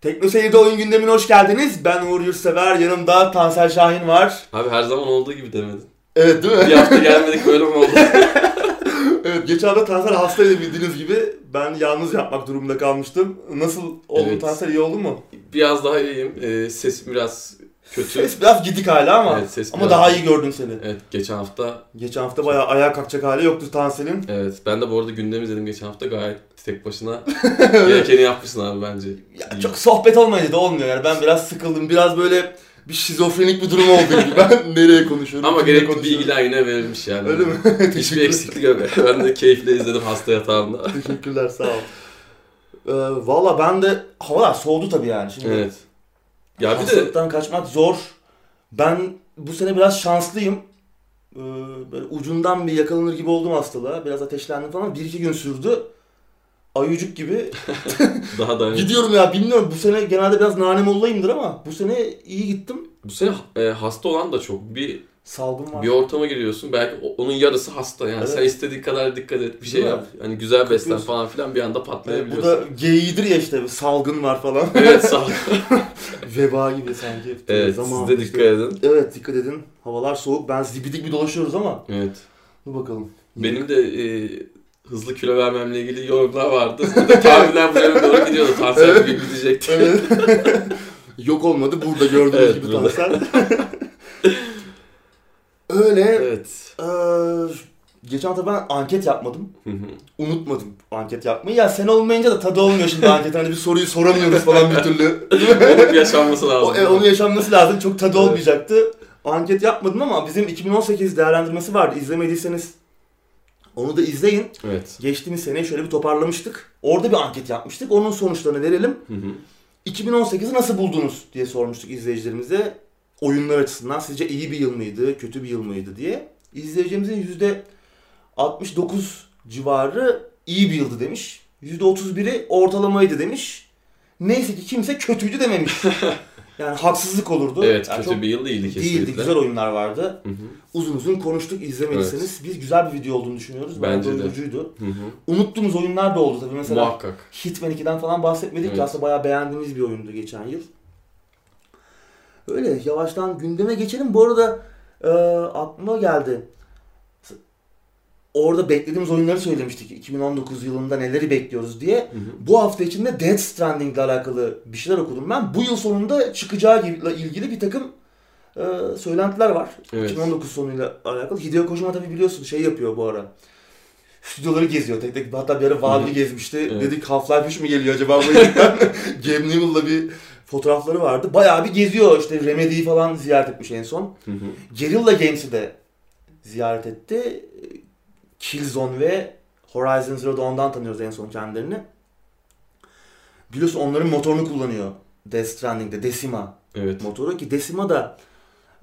Tekno Seyir'de oyun gündemine hoş geldiniz. Ben Uğur Yurtsever, yanımda Tansel Şahin var. Abi her zaman olduğu gibi demedin. Evet değil mi? Bir hafta gelmedik böyle mi oldu? evet, geçen hafta Tansel hastaydı bildiğiniz gibi. Ben yalnız yapmak durumunda kalmıştım. Nasıl oldun Evet. Tansel, iyi oldun mu? Biraz daha iyiyim. Ee, sesim biraz kötü. Ses biraz gidik hala ama. Evet, ses ama biraz- daha iyi gördüm seni. Evet geçen hafta. Geçen hafta bayağı ayağa kalkacak hali yoktu Tansel'in. Evet ben de bu arada gündem izledim geçen hafta gayet tek başına. Gerekeni yapmışsın abi bence. Ya çok sohbet olmayınca da olmuyor yani. Ben biraz sıkıldım. Biraz böyle bir şizofrenik bir durum oldu gibi. Ben nereye konuşuyorum? Ama gerekli bilgiler yine verilmiş yani. Öyle mi? Hiçbir eksiklik yok. Ben de keyifle izledim hasta yatağımda. Teşekkürler sağ ol. Ee, Valla ben de havalar soğudu tabii yani. Şimdi Evet. Ya bir de kaçmak zor. Ben bu sene biraz şanslıyım. Ee, böyle ucundan bir yakalanır gibi oldum hastalığa. Biraz ateşlendim falan. Bir iki gün sürdü. Ayucuk gibi. daha da Gidiyorum ya bilmiyorum. Bu sene genelde biraz nanem olayımdır ama bu sene iyi gittim. bu sene e, hasta olan da çok. Bir Salgın var. bir ortama giriyorsun belki onun yarısı hasta yani Evet. sen istediğin kadar dikkat et bir şey Değil mi? yap. Hani güzel beslen falan filan bir anda Ee, bu patlayabiliyorsun. da geyiğidir ya işte bir salgın var falan. Evet ol. Veba gibi sanki. Evet Zaman siz de dikkat edin. Evet dikkat edin. Havalar soğuk. Ben zibidik bir dolaşıyoruz ama. Evet. Dur bakalım. Benim de e, hızlı kilo vermemle ilgili yorumlar vardı. Burada tahminler bu yöne doğru gidiyordu. Tansel Evet. bir gidecekti. Evet. Yok olmadı. Burada gördüğünüz Evet, gibi burada. Tansel. Öyle. Evet. eee, geçen hafta ben anket yapmadım. Hı hı. Unutmadım anket yapmayı. Ya sen olmayınca da tadı olmuyor şimdi anket. Hani bir soruyu soramıyoruz falan bir türlü. Onun yaşanması lazım. o, e, onun yaşanması lazım. Çok tadı Evet. olmayacaktı. Anket yapmadım ama bizim 2018 değerlendirmesi vardı. İzlemediyseniz onu da izleyin. Evet. Geçtiğimiz sene şöyle bir toparlamıştık. Orada bir anket yapmıştık. Onun sonuçlarını verelim. Hı hı. 2018'i nasıl buldunuz diye sormuştuk izleyicilerimize. Oyunlar açısından sizce iyi bir yıl mıydı, kötü bir yıl mıydı diye. İzleyicilerimizin yüzde 69 civarı iyi bir yıldı demiş. Yüzde 31'i ortalamaydı demiş. Neyse ki kimse kötüydü dememiş. yani haksızlık olurdu. Evet Yani kötü çok bir yıl değildi kesinlikle. değildi. Güzel oyunlar vardı. Hı hı. Uzun uzun konuştuk izlemediyseniz. Biz güzel bir video olduğunu düşünüyoruz. Bence de. doyurucuydu. Hı hı. Unuttuğumuz oyunlar da oldu tabii. Mesela Muhakkak. Hitman 2'den falan bahsetmedik ki Evet. aslında bayağı beğendiğimiz bir oyundu geçen yıl. Öyle yavaştan gündeme geçelim. Bu arada e, aklıma geldi. Orada beklediğimiz oyunları söylemiştik. 2019 yılında neleri bekliyoruz diye. Hı hı. Bu hafta içinde Death Stranding ile alakalı bir şeyler okudum ben. Bu yıl sonunda çıkacağı ile ilgili bir takım e, söylentiler var. Evet. 2019 sonuyla alakalı. Hideo Kojima tabii biliyorsun şey yapıyor bu ara. Stüdyoları geziyor tek tek. Hatta bir ara Valve'i gezmişti. Evet. Dedik Half-Life 3 mü geliyor acaba bu? Gabe Newell'la bir fotoğrafları vardı. Bayağı bir geziyor. İşte Remedy'yi falan ziyaret etmiş en son. Hı hı. Guerrilla Games'i de ziyaret etti. Killzone ve Horizon Zero Dawn'dan tanıyoruz en son kendilerini. Biliyorsun onların motorunu kullanıyor Death Stranding'de. Decima Evet. motoru ki Decima da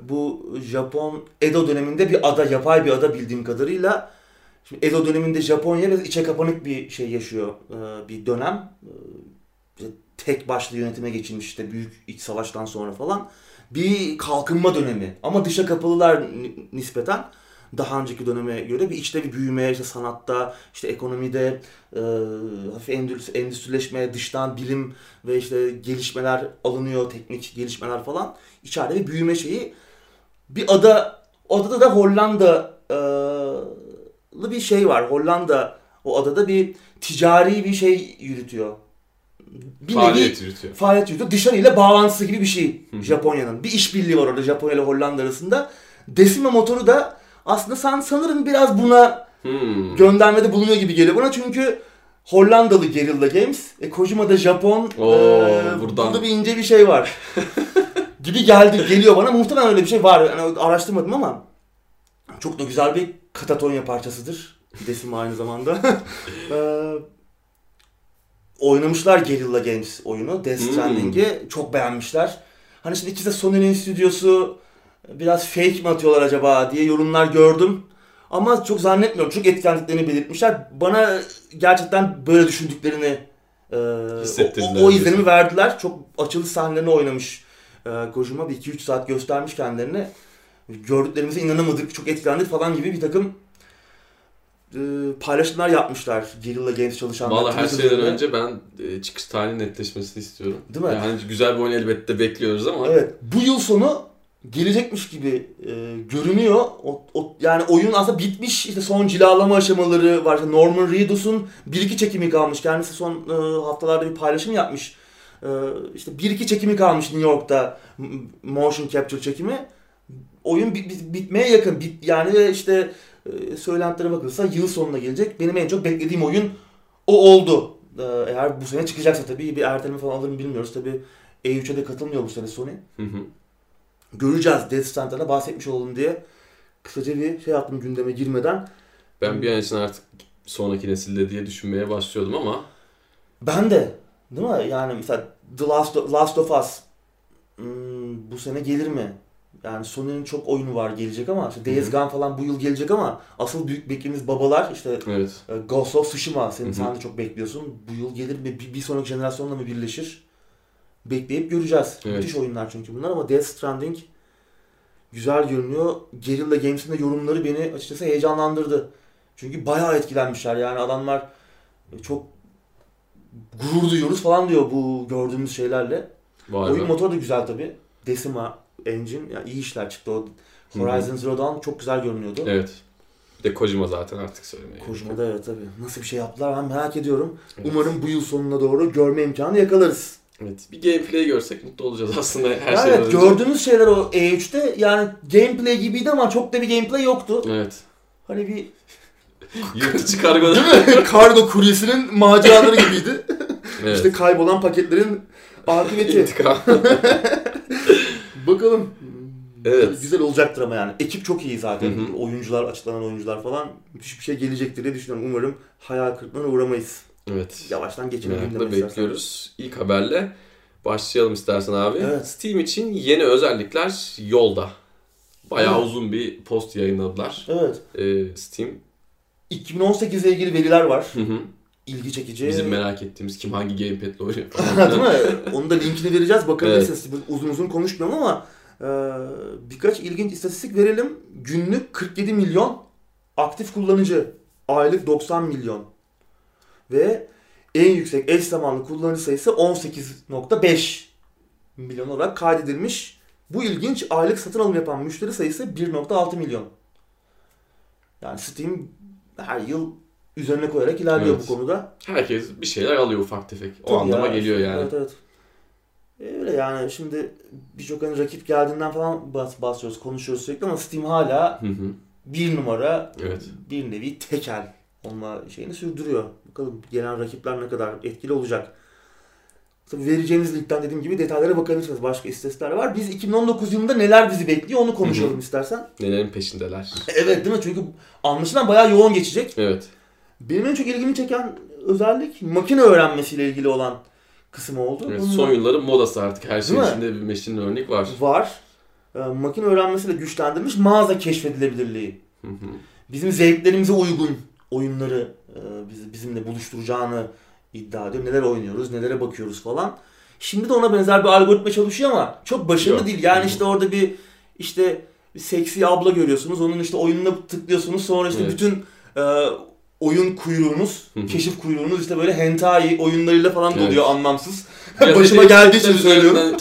bu Japon Edo döneminde bir ada, yapay bir ada bildiğim kadarıyla. Şimdi Edo döneminde Japonya biraz içe kapanık bir şey yaşıyor. Ee, bir dönem. Ee, işte tek başlı yönetime geçilmiş işte büyük iç savaştan sonra falan. Bir kalkınma dönemi. Ama dışa kapalılar ni- nispeten daha önceki döneme göre bir içte bir büyüme, işte sanatta, işte ekonomide, e, hafif endüstri- endüstrileşme, dıştan bilim ve işte gelişmeler alınıyor, teknik gelişmeler falan. İçeride bir büyüme şeyi. Bir ada, adada da Hollanda'lı bir şey var. Hollanda o adada bir ticari bir şey yürütüyor. Bir nevi- Faaliyet yürütüyor. faaliyet yürütüyor. Dışarıyla bağlantısı gibi bir şey. Japonya'nın. Bir işbirliği var orada Japonya ile Hollanda arasında. Decima motoru da aslında san, sanırım biraz buna Hmm. göndermede bulunuyor gibi geliyor bana çünkü Hollandalı Guerrilla Games, e, Kojima da Japon. Oo, e, buradan. Burada bir ince bir şey var. gibi geldi, geliyor bana. Muhtemelen öyle bir şey var. Yani araştırmadım ama çok da güzel bir Katatonya parçasıdır. Decima aynı zamanda. e, oynamışlar Guerrilla Games oyunu. Death Hmm. Stranding'i çok beğenmişler. Hani şimdi ikisi de Sony'nin stüdyosu biraz fake mi atıyorlar acaba diye yorumlar gördüm. Ama çok zannetmiyorum. Çok etkilendiklerini belirtmişler. Bana gerçekten böyle düşündüklerini e, o, o, izlenimi verdiler. Çok açılış sahnelerini oynamış e, Kojima. Bir 2-3 saat göstermiş kendilerini. Gördüklerimize inanamadık, çok etkilendik falan gibi bir takım e, paylaşımlar yapmışlar Guerrilla Games çalışanlar. Valla her şeyden önce ben e, çıkış tarihinin netleşmesini istiyorum. Değil mi? Yani güzel bir oyun elbette bekliyoruz ama Evet. Bu yıl sonu gelecekmiş gibi e, görünüyor. O, o- yani oyun aslında bitmiş. İşte son cilalama aşamaları var. İşte Norman Reedus'un 1-2 çekimi kalmış. Kendisi son e, haftalarda bir paylaşım yapmış. E, işte 1-2 çekimi kalmış New York'ta motion capture çekimi. Oyun bit- bit- bitmeye yakın. Bit, yani işte e, söylentilere bakılırsa yıl sonuna gelecek. Benim en çok beklediğim oyun o oldu. E, eğer bu sene çıkacaksa tabii bir erteleme falan alır mı bilmiyoruz. Tabii E3'e de katılmıyor bu sene Sony Hı hı. Göreceğiz. Death Strand'da bahsetmiş olalım diye kısaca bir şey yaptım gündeme girmeden. ben bir an için artık sonraki nesilde diye düşünmeye başlıyordum ama Ben de değil mi? Yani mesela The Last of, Last of Us hmm, bu sene gelir mi? Yani Sony'nin çok oyunu var gelecek ama işte Days. Gone falan bu yıl gelecek ama asıl büyük beklediğimiz babalar işte evet. e, Ghost of Tsushima senin sen de çok bekliyorsun. Bu yıl gelir mi? Bir, bir sonraki jenerasyonla mı birleşir? Bekleyip göreceğiz. Evet. Müthiş oyunlar çünkü bunlar ama Death Stranding güzel görünüyor. Guerrilla Games'in de yorumları beni açıkçası heyecanlandırdı. Çünkü bayağı etkilenmişler. Yani adamlar çok gurur duyuyoruz falan diyor bu gördüğümüz şeylerle. Var Oyun mı? motoru da güzel tabi. Decima Engine. Yani iyi işler çıktı o. Horizon Zero Dawn çok güzel görünüyordu. Evet. Bir de Kojima zaten artık söylemeye. gerek yok. Kojima'da evet tabii. Nasıl bir şey yaptılar ben merak ediyorum. Evet. Umarım bu yıl sonuna doğru görme imkanı yakalarız. Evet. Bir gameplay görsek mutlu olacağız aslında her Ya şeyden evet, önce. gördüğünüz şeyler o E3'te yani gameplay gibiydi ama çok da bir gameplay yoktu. Evet. Hani bir Yırtıcı kargoda. kargo kuryesinin maceraları gibiydi. evet. İşte kaybolan paketlerin akıbeti. İntikam. Bakalım. Evet. Güzel olacaktır ama yani. Ekip çok iyi zaten. Hı hı. Oyuncular, açıklanan oyuncular falan. Bir şey gelecektir diye düşünüyorum. Umarım hayal kırıklığına uğramayız. Evet. Yavaştan geçelim Merakla gündeme istersen. bekliyoruz. İlk haberle başlayalım istersen abi. Evet. Steam için yeni özellikler yolda. Bayağı Evet. uzun bir post yayınladılar. Evet. Ee, Steam 2018 ile ilgili veriler var. hı hı. İlgi çekici. bizim merak ettiğimiz kim hangi gamepad'le oynuyor falan. Değil mi? Onun da linkini vereceğiz. Bakabilirsiniz. Uzun uzun konuşmuyorum ama e, birkaç ilginç istatistik verelim. Günlük 47 milyon aktif kullanıcı. Aylık 90 milyon. Ve en yüksek eş zamanlı kullanıcı sayısı 18.5 milyon olarak kaydedilmiş. Bu ilginç. Aylık satın alım yapan müşteri sayısı 1.6 milyon. Yani Steam her yıl üzerine koyarak ilerliyor Evet. bu konuda. Herkes bir şeyler alıyor ufak tefek. O Tabii anlama ya. geliyor yani. Evet evet. Öyle yani şimdi birçok hani rakip geldiğinden falan bahs- bahsediyoruz, konuşuyoruz sürekli ama Steam hala Hı hı. bir numara, Evet. bir nevi tekel olma şeyini sürdürüyor. Bakalım gelen rakipler ne kadar etkili olacak. Tabii vereceğimiz linkten dediğim gibi detaylara bakabilirsiniz. Başka istatistikler var. Biz 2019 yılında neler bizi bekliyor onu konuşalım Hı hı. istersen. Nelerin peşindeler. Evet değil mi? Çünkü anlaşılan bayağı yoğun geçecek. Evet. Benim en çok ilgimi çeken özellik makine öğrenmesiyle ilgili olan kısım oldu. evet. Son yılların modası artık. Her şey mi? içinde bir machine learning var. var. Ee, makine öğrenmesiyle güçlendirilmiş mağaza keşfedilebilirliği. Hı hı. Bizim zevklerimize uygun oyunları e, bizi bizimle buluşturacağını iddia ediyor. Neler oynuyoruz, nelere bakıyoruz falan. Şimdi de ona benzer bir algoritma çalışıyor ama çok başarılı Yok. değil. Yani işte orada bir işte bir seksi abla görüyorsunuz. Onun işte oyununa tıklıyorsunuz. Sonra işte Evet. bütün e, oyun kuyruğunuz, Hı hı. keşif kuyruğunuz işte böyle hentai oyunlarıyla falan Evet. doluyor anlamsız. Biraz Başıma geldiği için söylüyorum.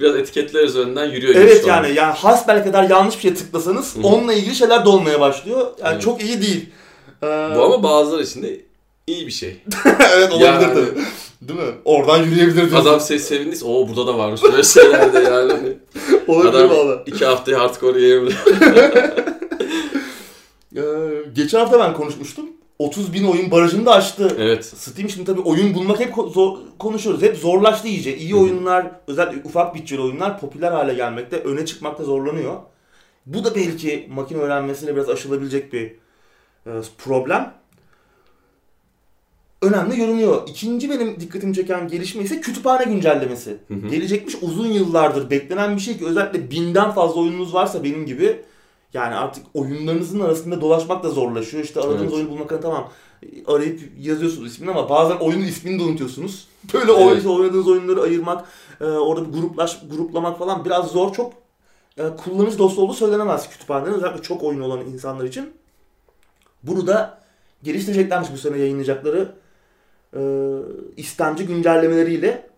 Biraz etiketler üzerinden yürüyor Evet yani yani hasbel kadar yanlış bir şey tıklasanız Hı hı. onunla ilgili şeyler dolmaya başlıyor. Yani Evet. çok iyi değil. Bu ama bazıları için de iyi bir şey. evet olabilir Yani- tabii. Değil mi? Oradan yürüyebilir diyorsun. Adam se sevindiyse o burada da varmış böyle şeyler de yani. olabilir Adam valla. iki haftaya hardcore yiyebilir. Ee, geçen hafta ben konuşmuştum. 30 bin oyun barajını da aştı. Evet. Steam şimdi tabii oyun bulmak hep zor, konuşuyoruz. Hep zorlaştı iyice. İyi oyunlar, özellikle ufak bütçeli oyunlar popüler hale gelmekte, öne çıkmakta zorlanıyor. Bu da belki makine öğrenmesiyle biraz aşılabilecek bir problem. Önemli görünüyor. İkinci benim dikkatimi çeken gelişme ise kütüphane güncellemesi. Hı hı. Gelecekmiş uzun yıllardır beklenen bir şey ki özellikle binden fazla oyununuz varsa benim gibi yani artık oyunlarınızın arasında dolaşmak da zorlaşıyor. İşte aradığınız Evet. oyunu bulmak tamam arayıp yazıyorsunuz ismini ama bazen oyunun ismini de unutuyorsunuz. Böyle Evet. oyun, oynadığınız oyunları ayırmak, e, orada bir gruplaş, gruplamak falan biraz zor. Çok e, kullanıcı dostu olduğu söylenemez kütüphanenin. Özellikle çok oyun olan insanlar için. Bunu da geliştireceklermiş bu sene yayınlayacakları e, istemci güncellemeleriyle.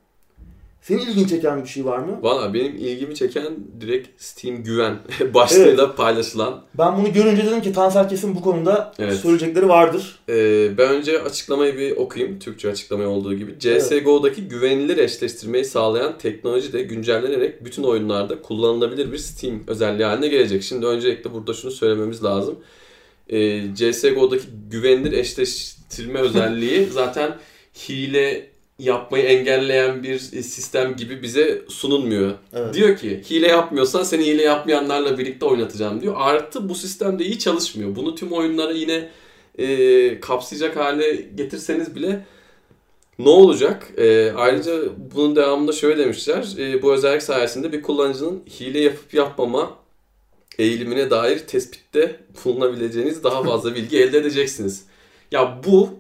Senin ilgini çeken bir şey var mı? Valla benim ilgimi çeken direkt Steam güven başlığıyla paylaşılan. Ben bunu görünce dedim ki Tansel kesin bu konuda Evet. söyleyecekleri vardır. Ee, ben önce açıklamayı bir okuyayım. Türkçe açıklamayı olduğu gibi. CSGO'daki güvenilir eşleştirmeyi sağlayan teknoloji de güncellenerek bütün oyunlarda kullanılabilir bir Steam özelliği haline gelecek. Şimdi öncelikle burada şunu söylememiz lazım. Ee, CSGO'daki güvenilir eşleştirme özelliği zaten hile yapmayı engelleyen bir sistem gibi bize sunulmuyor. Evet. Diyor ki hile yapmıyorsan seni hile yapmayanlarla birlikte oynatacağım diyor. Artı bu sistemde iyi çalışmıyor. Bunu tüm oyunlara yine e, kapsayacak hale getirseniz bile ne olacak? E, ayrıca bunun devamında şöyle demişler. E, bu özellik sayesinde bir kullanıcının hile yapıp yapmama eğilimine dair tespitte bulunabileceğiniz daha fazla bilgi elde edeceksiniz. Ya bu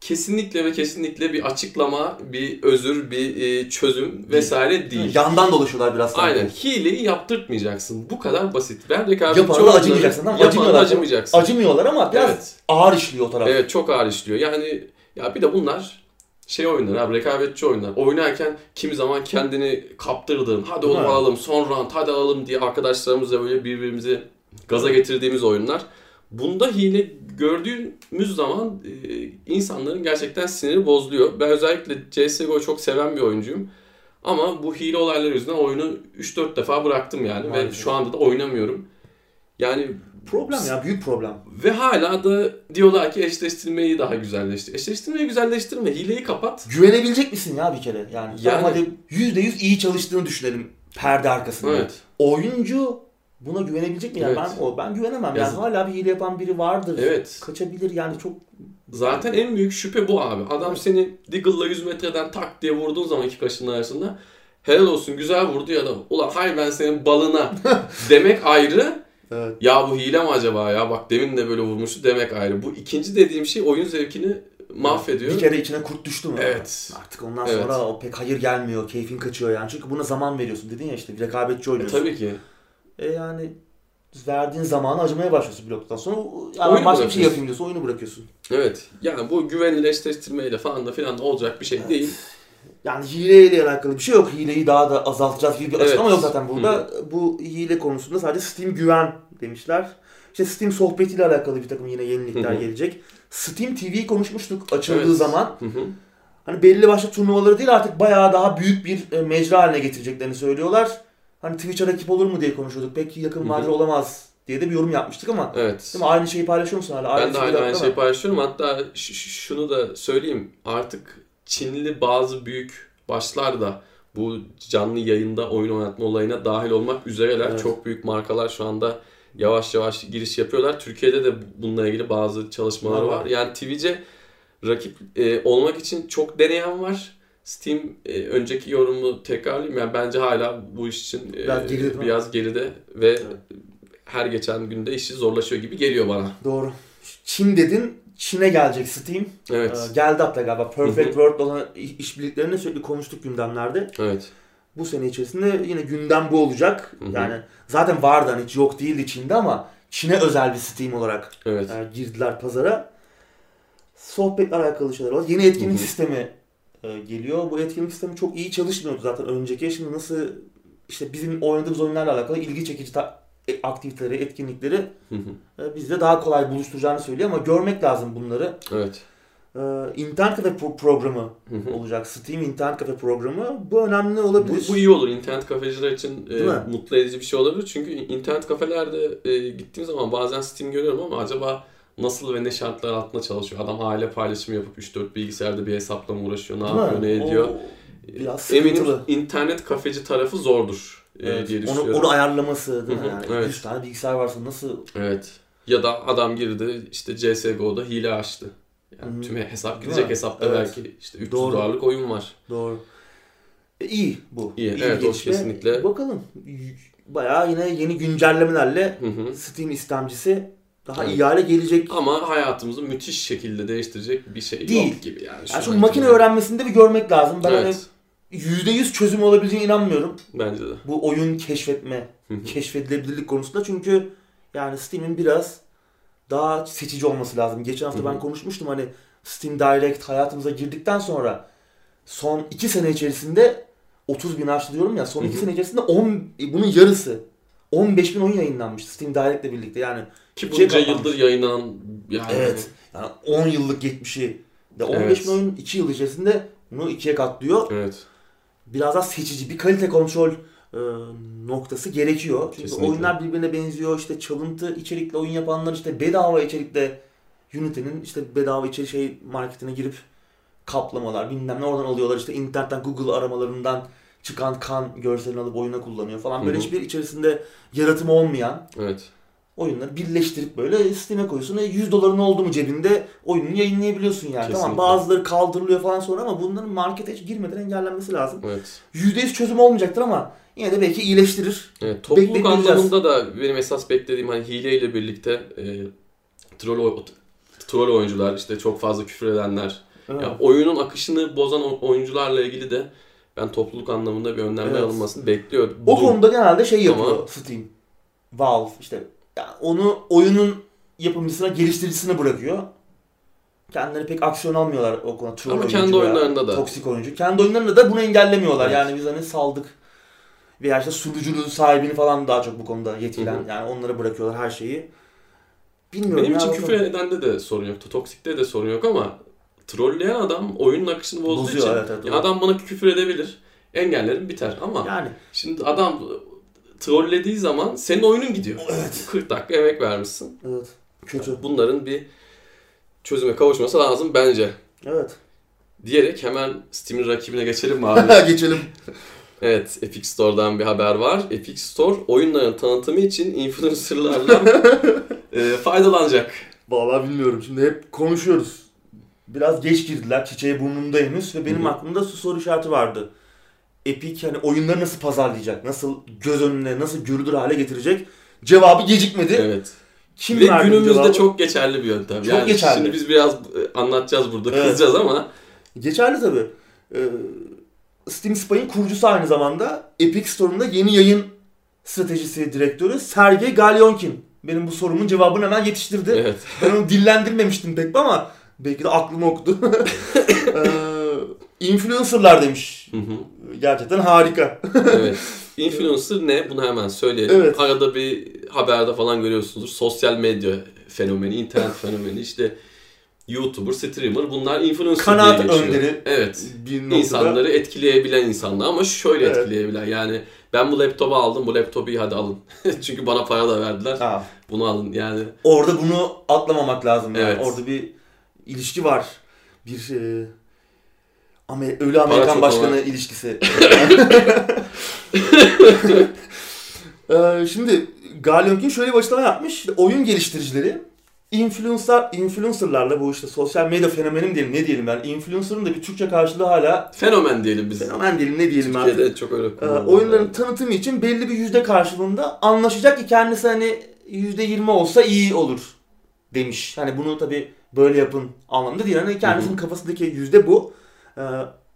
kesinlikle ve kesinlikle bir açıklama, bir özür, bir e, çözüm vesaire değil. Yandan dolaşıyorlar biraz sanki. Aynen. Hileyi yaptırtmayacaksın. Bu kadar basit. Ben rekabetçi Yapana da oyunları- acımayacaksın da acımıyorlar. acımayacaksın. Acımıyorlar ama biraz Evet. ağır işliyor o taraf. Evet çok ağır işliyor. Yani ya bir de bunlar şey oyunlar abi rekabetçi oyunlar. Oynarken kimi zaman kendini kaptırdığın hadi oğlum Ha. alalım son round hadi alalım diye arkadaşlarımızla böyle birbirimizi gaza getirdiğimiz oyunlar. Bunda hile gördüğümüz zaman e, insanların gerçekten siniri bozuluyor. Ben özellikle CSGO çok seven bir oyuncuyum. Ama bu hile olayları yüzünden oyunu 3-4 defa bıraktım yani ve Maalesef. şu anda da oynamıyorum. Yani Problem ya büyük problem. ve hala da diyorlar ki eşleştirmeyi daha güzelleştir. Eşleştirmeyi güzelleştirme, hileyi kapat. Güvenebilecek misin ya bir kere? Yani, Yani- hadi %100 iyi çalıştığını düşünelim perde arkasında. Evet. Oyuncu buna güvenebilecek mi? Yani Evet. ben o ben güvenemem. Yani hala bir hile yapan biri vardır. Evet. Kaçabilir yani çok Zaten en büyük şüphe bu abi. Adam seni Deagle'la 100 metreden tak diye vurduğun zaman iki kaşının arasında helal olsun güzel vurdu ya da ulan hay ben senin balına demek ayrı. Evet. Ya bu hile mi acaba ya bak demin de böyle vurmuştu demek ayrı. Bu ikinci dediğim şey oyun zevkini mahvediyor. Bir kere içine kurt düştü mü? Evet. Artık ondan Evet. sonra o pek hayır gelmiyor, keyfin kaçıyor yani. Çünkü buna zaman veriyorsun dedin ya işte bir rekabetçi E, oynuyorsun. tabii ki. E yani verdiğin zamanı acımaya başlıyorsun bir noktadan sonra. Yani Oyunu başka bir şey yapayım diyorsun, oyunu bırakıyorsun. Evet. Yani bu güvenilir eşleştirmeyle falan da filan da olacak bir şey değil. Yani hileyle alakalı bir şey yok. Hileyi daha da azaltacağız gibi bir Evet. açıklama yok zaten burada. Bu hile konusunda sadece Steam güven demişler. İşte Steam sohbetiyle alakalı bir takım yine yenilikler Hı hı. gelecek. Steam TV konuşmuştuk açıldığı Evet. zaman. Hı hı. Hani belli başlı turnuvaları değil artık bayağı daha büyük bir e, mecra haline getireceklerini söylüyorlar. Hani Twitch'e rakip olur mu diye konuşuyorduk. Pek yakın Hı hı. vadede olamaz diye de bir yorum yapmıştık ama. Evet. Değil mi? Aynı şeyi paylaşıyor musun hala? Ben de aynı, aynı şeyi paylaşıyorum. Hatta şunu da söyleyeyim. Artık Çinli bazı büyük başlar da bu canlı yayında oyun oynatma olayına dahil olmak üzereler. Evet. Çok büyük markalar şu anda yavaş yavaş giriş yapıyorlar. Türkiye'de de bununla ilgili bazı çalışmalar Var, var. Yani Twitch'e rakip e, olmak için çok deneyen var. Steam e, önceki yorumu tekrarlayayım. Yani bence hala bu iş için e, Biraz geride biraz geride ve her geçen günde işi zorlaşıyor gibi geliyor bana. Doğru. Çin dedin. Çin'e gelecek Steam. Evet. Ee, geldi hatta galiba. Perfect. World olan işbirliklerini sürekli konuştuk gündemlerde. Evet. Bu sene içerisinde yine gündem bu olacak. Hı hı. Yani zaten vardı hani hiç yok değildi Çin'de ama Çin'e özel bir Steam olarak Evet. e, girdiler pazara. Sohbetle alakalı şeyler var. Yeni etkinlik Hı hı. sistemi e, geliyor. Bu etkinlik sistemi çok iyi çalışmıyordu zaten önceki. Şimdi nasıl işte bizim oynadığımız oyunlarla alakalı ilgi çekici ta- aktiviteleri, etkinlikleri e, bizde daha kolay buluşturacağını söylüyor ama görmek lazım bunları. Evet. Ee, internet kafe pro- programı olacak. Steam internet kafe programı. Bu önemli Bu, olabilir. bu iyi olur. İnternet kafeciler için e, mi? mutlu edici bir şey olabilir. Çünkü internet kafelerde e, gittiğim zaman bazen Steam görüyorum ama acaba nasıl ve ne şartlar altında çalışıyor? Adam aile paylaşımı yapıp 3-4 bilgisayarda bir hesapla mı uğraşıyor? Ne Değil mi? yapıyor? Ne ediyor? O biraz Eminim internet kafeci tarafı zordur e, Evet. diye Onu, düşünüyorum. onu ayarlaması değil mi? Yani evet. 100 tane bilgisayar varsa nasıl Evet. Ya da adam girdi işte CSGO'da hile açtı. Yani Hı hı. tüm hesap gidecek hesapta Evet. belki işte 300 Doğru. dolarlık oyun var. doğru. E, iyi bu. İyi, bir evet, o gelişme. kesinlikle. Bakalım. Bayağı yine yeni güncellemelerle Hı hı. Steam istemcisi daha Evet. iyi hale gelecek. Ama hayatımızı müthiş şekilde değiştirecek bir şey Değil. yok gibi yani. Yani şu makine öğrenmesinde bir görmek lazım. Ben evet, hani %100 çözüm olabileceğine inanmıyorum. bence de. Bu oyun keşfetme, keşfedilebilirlik konusunda. Çünkü yani Steam'in biraz daha seçici olması lazım. Geçen hafta ben konuşmuştum hani Steam Direct hayatımıza girdikten sonra son 2 sene içerisinde 30 bin diyorum ya son Hı 2 hı. sene içerisinde 10 bunun yarısı 15 bin oyun yayınlanmış Steam Direct'le birlikte yani. Ki Şey bunca kalmamış. yıldır yayınlanan yani Evet. Yani 10 yıllık geçmişi de 15 Evet. bin oyun 2 yıl içerisinde bunu ikiye katlıyor. Evet. Biraz daha seçici bir kalite kontrol e, noktası gerekiyor. Çünkü Kesinlikle. oyunlar birbirine benziyor. İşte çalıntı içerikle oyun yapanlar işte bedava içerikle Unity'nin işte bedava içerik şey marketine girip kaplamalar bilmem ne oradan alıyorlar işte internetten Google aramalarından çıkan kan görselini alıp oyuna kullanıyor falan. Böyle Hı hı. hiçbir içerisinde yaratım olmayan Evet. Oyunları birleştirip böyle Steam'e koyuyorsun. E 100 doların oldu mu cebinde oyununu yayınlayabiliyorsun yani. Tamam Kesinlikle. bazıları kaldırılıyor falan sonra ama bunların markete hiç girmeden engellenmesi lazım. Evet. %100 çözüm olmayacaktır ama yine de belki iyileştirir. Evet, topluluk anlamında da benim esas beklediğim hani hileyle birlikte e, troll, troll oyuncular, işte çok fazla küfür edenler, Evet. ya oyunun akışını bozan oyuncularla ilgili de ben topluluk anlamında bir önlemler Evet. alınmasını bekliyorum. o konuda genelde şey yapıyor Ama- Steam. Valve işte yani onu oyunun yapımcısına, geliştiricisine bırakıyor. Kendileri pek aksiyon almıyorlar o konuda. Troll Ama oyuncu kendi oyunlarında da. Toksik oyuncu. Kendi oyunlarında da bunu engellemiyorlar. Evet. Yani biz hani saldık. Veya işte sunucunun sahibini falan daha çok bu konuda yetkilen. Hı hı. Yani onlara bırakıyorlar her şeyi. Bilmiyorum Benim ya, için küfür edende de sorun yok. Toksikte de sorun yok ama trolleyen adam oyunun akışını bozduğu Bozuyor, için evet, evet, ya adam bana küfür edebilir. Engellerim biter ama Yani şimdi adam trollediği zaman senin oyunun gidiyor. Evet. 40 dakika emek vermişsin. evet. Kötü. Bunların bir çözüme kavuşması lazım bence. Evet. Diyerek hemen Steam'in rakibine geçelim mi abi? Geçelim. evet, Epic Store'dan bir haber var. Epic Store oyunların tanıtımı için influencerlarla e, faydalanacak. Vallahi bilmiyorum. Şimdi hep konuşuyoruz. Biraz geç girdiler. Çiçeği burnumda henüz ve benim Hı hı. aklımda su soru işareti vardı. Epic hani oyunları nasıl pazarlayacak? Nasıl göz önüne, nasıl görülür hale getirecek? Cevabı gecikmedi. Evet. Kim Ve günümüzde cevabı? çok geçerli bir yöntem. Çok yani geçerli. şimdi biz biraz e, anlatacağız burada, Evet. kızacağız ama Geçerli tabii. Ee, Steam Spy'in kurucusu aynı zamanda Epic Store'un da yeni yayın stratejisi direktörü Sergey Galyonkin. Benim bu sorumun cevabını hemen yetiştirdi. evet. Ben onu dillendirmemiştim pek ama belki de aklımı okudu. ee, influencerlar demiş. Hı hı. Gerçekten harika. evet. Influencer ne? Bunu hemen söyleyelim. Evet. Arada bir haberde falan görüyorsunuzdur. Sosyal medya fenomeni, internet fenomeni, işte YouTuber, streamer bunlar influencer Kanaat diye geçiyor. önderi Evet. bir noktada. İnsanları etkileyebilen insanlar ama şöyle Evet. etkileyebilen yani ben bu laptopu aldım bu laptopu iyi hadi alın. Çünkü bana para da verdiler. Ha, Bunu alın yani. orada bunu atlamamak lazım yani. Evet. Orada bir ilişki var. Bir e, Amer- ölü Amerikan başkanı ama. ilişkisi. Ee, şimdi Galyonkin şöyle bir açıklama yapmış. Oyun geliştiricileri influencer influencerlarla bu işte sosyal medya fenomeni mi diyelim ne diyelim yani influencer'ın da bir Türkçe karşılığı hala Fenomen diyelim biz. fenomen diyelim ne diyelim artık. Türkiye'de çok öyle Ee, oyunların tanıtımı için belli bir yüzde karşılığında anlaşacak ki kendisi hani yüzde yirmi olsa iyi olur demiş. Hani bunu tabi böyle yapın anlamında değil. Hani kendisinin Hı kafasındaki yüzde bu. Ee,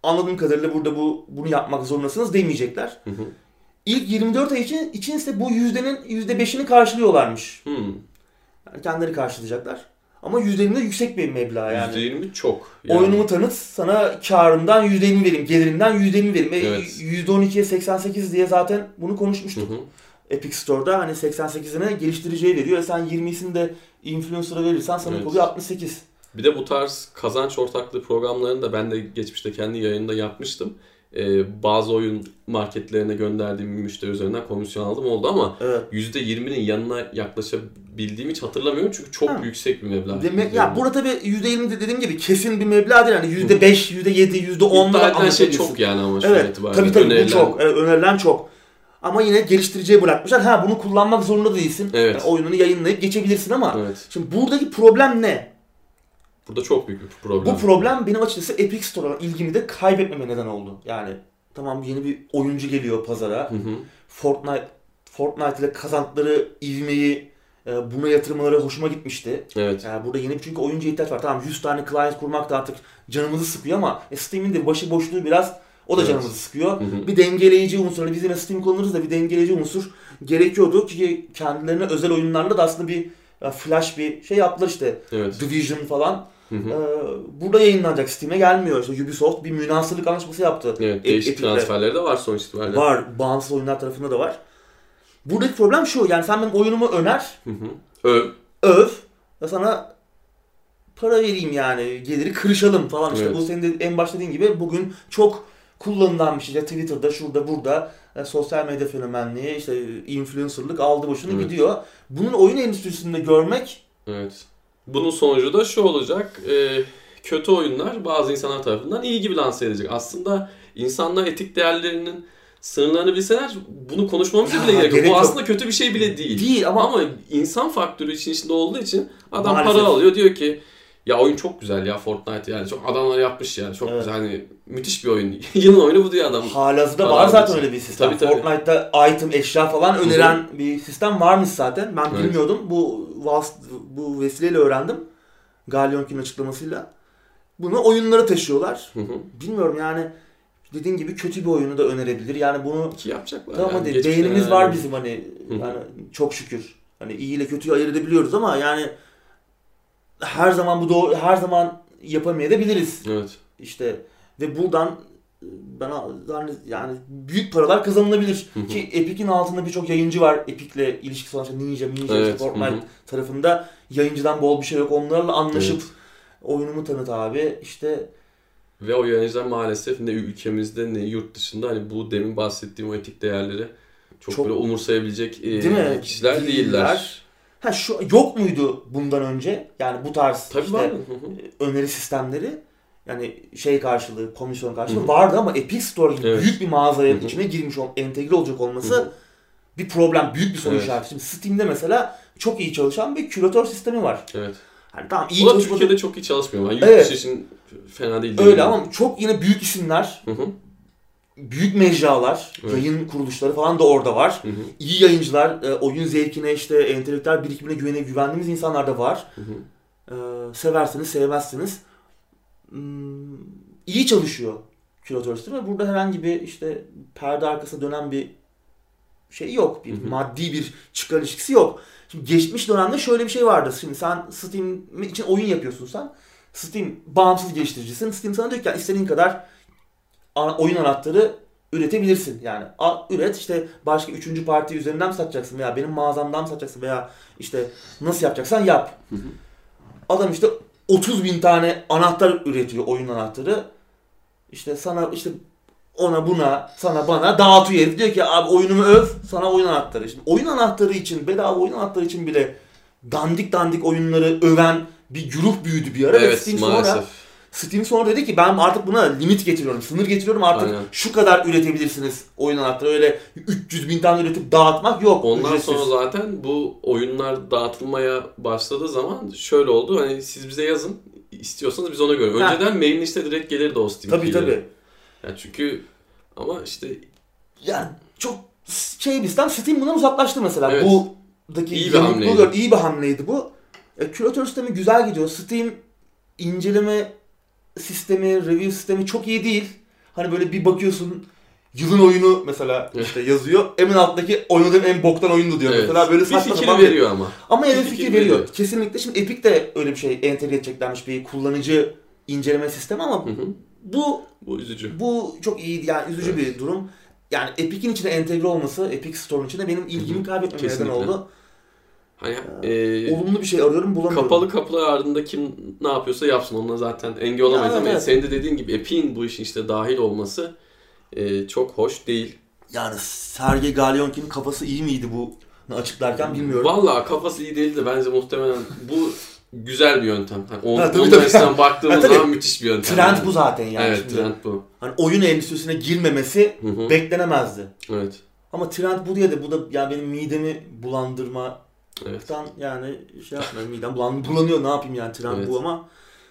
anladığım kadarıyla burada bu bunu yapmak zorundasınız demeyecekler. Hı hı. İlk 24 ay için, için ise bu yüzdenin yüzde beşini karşılıyorlarmış. Hmm. Yani kendileri karşılayacaklar. Ama yüzde de yüksek bir meblağ yani. %20 çok. Yani. Oyunumu tanıt sana karından %20 vereyim, gelirimden %20 vereyim. E, Evet. %12'ye 88 diye zaten bunu Hı konuşmuştuk. hı. Epic Store'da hani 88'ine geliştiriciye veriyor. E sen 20'sini de influencer'a verirsen sana Evet. kalıyor 68. Bir de bu tarz kazanç ortaklığı programlarını da ben de geçmişte kendi yayında yapmıştım. Ee, bazı oyun marketlerine gönderdiğim müşteri üzerinden komisyon aldım oldu ama Evet. %20'nin yanına yaklaşabildiğimi hiç hatırlamıyorum çünkü çok Ha. yüksek bir meblağ. Demek ya burada tabii %20 de dediğim gibi kesin bir meblağ değil. Hani %5, %7, %10 İddia da edilen şey çok yani ama şu Evet. itibariyle. Tabii tabii Önerilen- bu çok. Evet, önerilen çok. Ama yine geliştiriciye bırakmışlar. Ha bunu kullanmak zorunda değilsin. Evet. Yani oyununu yayınlayıp geçebilirsin ama Evet. şimdi buradaki problem ne? Burada çok büyük bir problem. Bu problem benim açıkçası Epic Store'a ilgimi de kaybetmeme neden oldu. Yani tamam yeni bir oyuncu geliyor pazara. Hı hı. Fortnite Fortnite ile kazandıkları ivmeyi e, buna yatırmaları hoşuma gitmişti. Evet. Yani burada yeni çünkü oyuncuya ihtiyaç var. Tamam 100 tane client kurmak da artık canımızı sıkıyor ama e, Steam'in de başıboşluğu biraz o da Evet. canımızı sıkıyor. Hı hı. Bir dengeleyici unsur. Hani biz yine Steam kullanırız da bir dengeleyici unsur gerekiyordu ki kendilerine özel oyunlarla da aslında bir Ya Flash bir şey yaptılar işte. Evet. Division falan. Hı hı. Ee, burada yayınlanacak. Steam'e gelmiyor. İşte Ubisoft bir münasırlık anlaşması yaptı. Evet, değişik Epic'le. transferleri de var sonuç itibariyle. Var. Bağımsız oyunlar tarafında da var. Buradaki problem şu. Yani sen benim oyunumu öner, Hı hı. Öv. öv ve sana para vereyim yani. Geliri kırışalım falan. İşte Evet. bu senin de en başta dediğin gibi bugün çok kullanılan bir şey. İşte Twitter'da, şurada, burada e, sosyal medya fenomenliği, işte influencerlık aldı başını Evet. gidiyor. Bunun oyun endüstrisinde görmek Evet. Bunun sonucu da şu olacak. e, kötü oyunlar bazı insanlar tarafından iyi gibi lanse edilecek. Aslında insanlar etik değerlerinin sınırlarını bilseler bunu konuşmamıza bile gerek yok. Bu yok. aslında kötü bir şey bile değil. değil ama, Ama insan faktörü için içinde olduğu için adam Maalesef. para alıyor diyor ki ya oyun çok güzel ya Fortnite yani çok adamlar yapmış yani çok Evet. güzel hani müthiş bir oyun. Yılın oyunu bu diyor adam. halihazırda var zaten öyle bir sistem. Tabii, tabii. Fortnite'da item, eşya falan öneren bir sistem varmış zaten. Ben Evet. bilmiyordum. Bu vas bu vesileyle öğrendim. Galyonkin açıklamasıyla. Bunu oyunlara taşıyorlar. Hı hı. Bilmiyorum yani dediğin gibi kötü bir oyunu da önerebilir. Yani bunu Ki yapacaklar. tamam yani. hadi beynimiz var bizim hani Hı hı. yani çok şükür. Hani iyi ile kötüyü ayırt edebiliyoruz ama yani her zaman bu doğru her zaman yapamayabiliriz. Evet. İşte ve buradan e, bana yani, yani büyük paralar kazanılabilir. Hı hı. Ki Epic'in altında birçok yayıncı var. Epic'le ilişkisi olan işte Ninja, Ninja, işte Evet, Fortnite hı hı. tarafında yayıncıdan bol bir şey yok. Onlarla anlaşıp Evet. oyunumu tanıt abi. İşte Ve o yayıncılar maalesef ne ülkemizde ne yurt dışında hani bu demin bahsettiğim o etik değerleri çok, Çok- böyle umursayabilecek e, Değil mi? kişiler değiller. Değiller. ha şu yok muydu bundan önce? Yani bu tarz Tabii işte var. Öneri sistemleri yani şey karşılığı, komisyon karşılığı Hı hı. vardı ama Epic Store gibi Evet. büyük bir mağazaya Hı hı. içine girmiş ol, entegre olacak olması Hı hı. bir problem, büyük bir soru Evet. işareti. Şimdi Steam'de mesela çok iyi çalışan bir küratör sistemi var. Evet. Hani tamam iyi O da. Türkiye'de çok iyi çalışmıyor. Yani Evet. için fena değil. Öyle diyebilirim. ama çok yine büyük isimler, Hı hı. büyük mecralar, Evet. yayın kuruluşları falan da orada var. Hı hı. İyi yayıncılar, e, oyun zevkine işte entelektüel birikimine güvene güvendiğimiz insanlar da var. Hı hı. Ee, seversiniz, sevmezsiniz. Hmm, iyi çalışıyor küratör sistemi. ve Burada herhangi bir işte perde arkasında dönen bir şey yok. Bir Hı hı. maddi bir çıkar ilişkisi yok. Şimdi geçmiş dönemde şöyle bir şey vardı. Şimdi sen Steam için oyun yapıyorsun sen. Steam bağımsız geliştiricisin. Steam sana diyor ki "Ya istediğin kadar oyun anahtarı üretebilirsin. Yani üret işte başka üçüncü parti üzerinden mi satacaksın veya benim mağazamdan mı satacaksın veya işte nasıl yapacaksan yap. Hı hı. Adam işte 30 bin tane anahtar üretiyor oyun anahtarı. İşte sana işte ona buna sana bana dağıtıyor herif. Diyor ki abi oyunumu öv sana oyun anahtarı. Şimdi oyun anahtarı için bedava oyun anahtarı için bile dandik dandik oyunları öven bir güruh büyüdü bir ara. ve Evet Steam maalesef. sonra Steam sonra dedi ki ben artık buna limit getiriyorum, sınır getiriyorum artık Aynen. şu kadar üretebilirsiniz oyun anahtarı. Öyle 300 bin tane üretip dağıtmak yok. Ondan ücretsiz. sonra zaten bu oyunlar dağıtılmaya başladığı zaman şöyle oldu. Hani siz bize yazın istiyorsanız biz ona göre. Ha. Önceden mailin işte direkt gelirdi o Steam Tabii tabii. Yani çünkü ama işte Yani çok şey bizden Steam bundan uzaklaştı mesela. Evet. Bu'daki İyi bir hamleydi. gör- iyi bir hamleydi bu. E, küratör sistemi güzel gidiyor. Steam inceleme sistemi, review sistemi çok iyi değil. Hani böyle bir bakıyorsun yılın oyunu mesela işte yazıyor. Hemen alttaki oynadığım en boktan oyundu diyor evet. mesela. Böyle bir saçma fikir sapan bir- veriyor ama. Ama evet fikir fikir veriyor. veriyor. Kesinlikle. Şimdi Epic de öyle bir şey entegre edeceklermiş bir kullanıcı inceleme sistemi ama Hı hı. bu Bu üzücü. bu çok iyi yani üzücü Evet. bir durum. Yani Epic'in içine entegre olması, Epic Store'un içine benim ilgimi kaybetmeme neden Kesinlikle. oldu. Hani e, Olumlu bir şey arıyorum bulamıyorum. kapalı kapılar ardında kim ne yapıyorsa yapsın. Onunla zaten engel olamayız Ya, ama evet. senin de dediğin gibi Epic'in bu işin işte dahil olması e, çok hoş değil. Yani Sergey Galyonkin'in kafası iyi miydi bu açıklarken bilmiyorum. Vallahi kafası iyi değildi bence muhtemelen bu güzel bir yöntem. Hani on, Ha, tabii, tabii. baktığımız Ha, zaman müthiş bir yöntem. Trend yani. bu zaten yani. evet Şimdi trend bu. Hani oyun endüstrisine girmemesi Hı hı. beklenemezdi. evet. Ama trend bu diye de bu da yani benim midemi bulandırma Evet. Tan yani şey yapma midem bulan, bulanıyor ne yapayım yani trend Evet. bu ama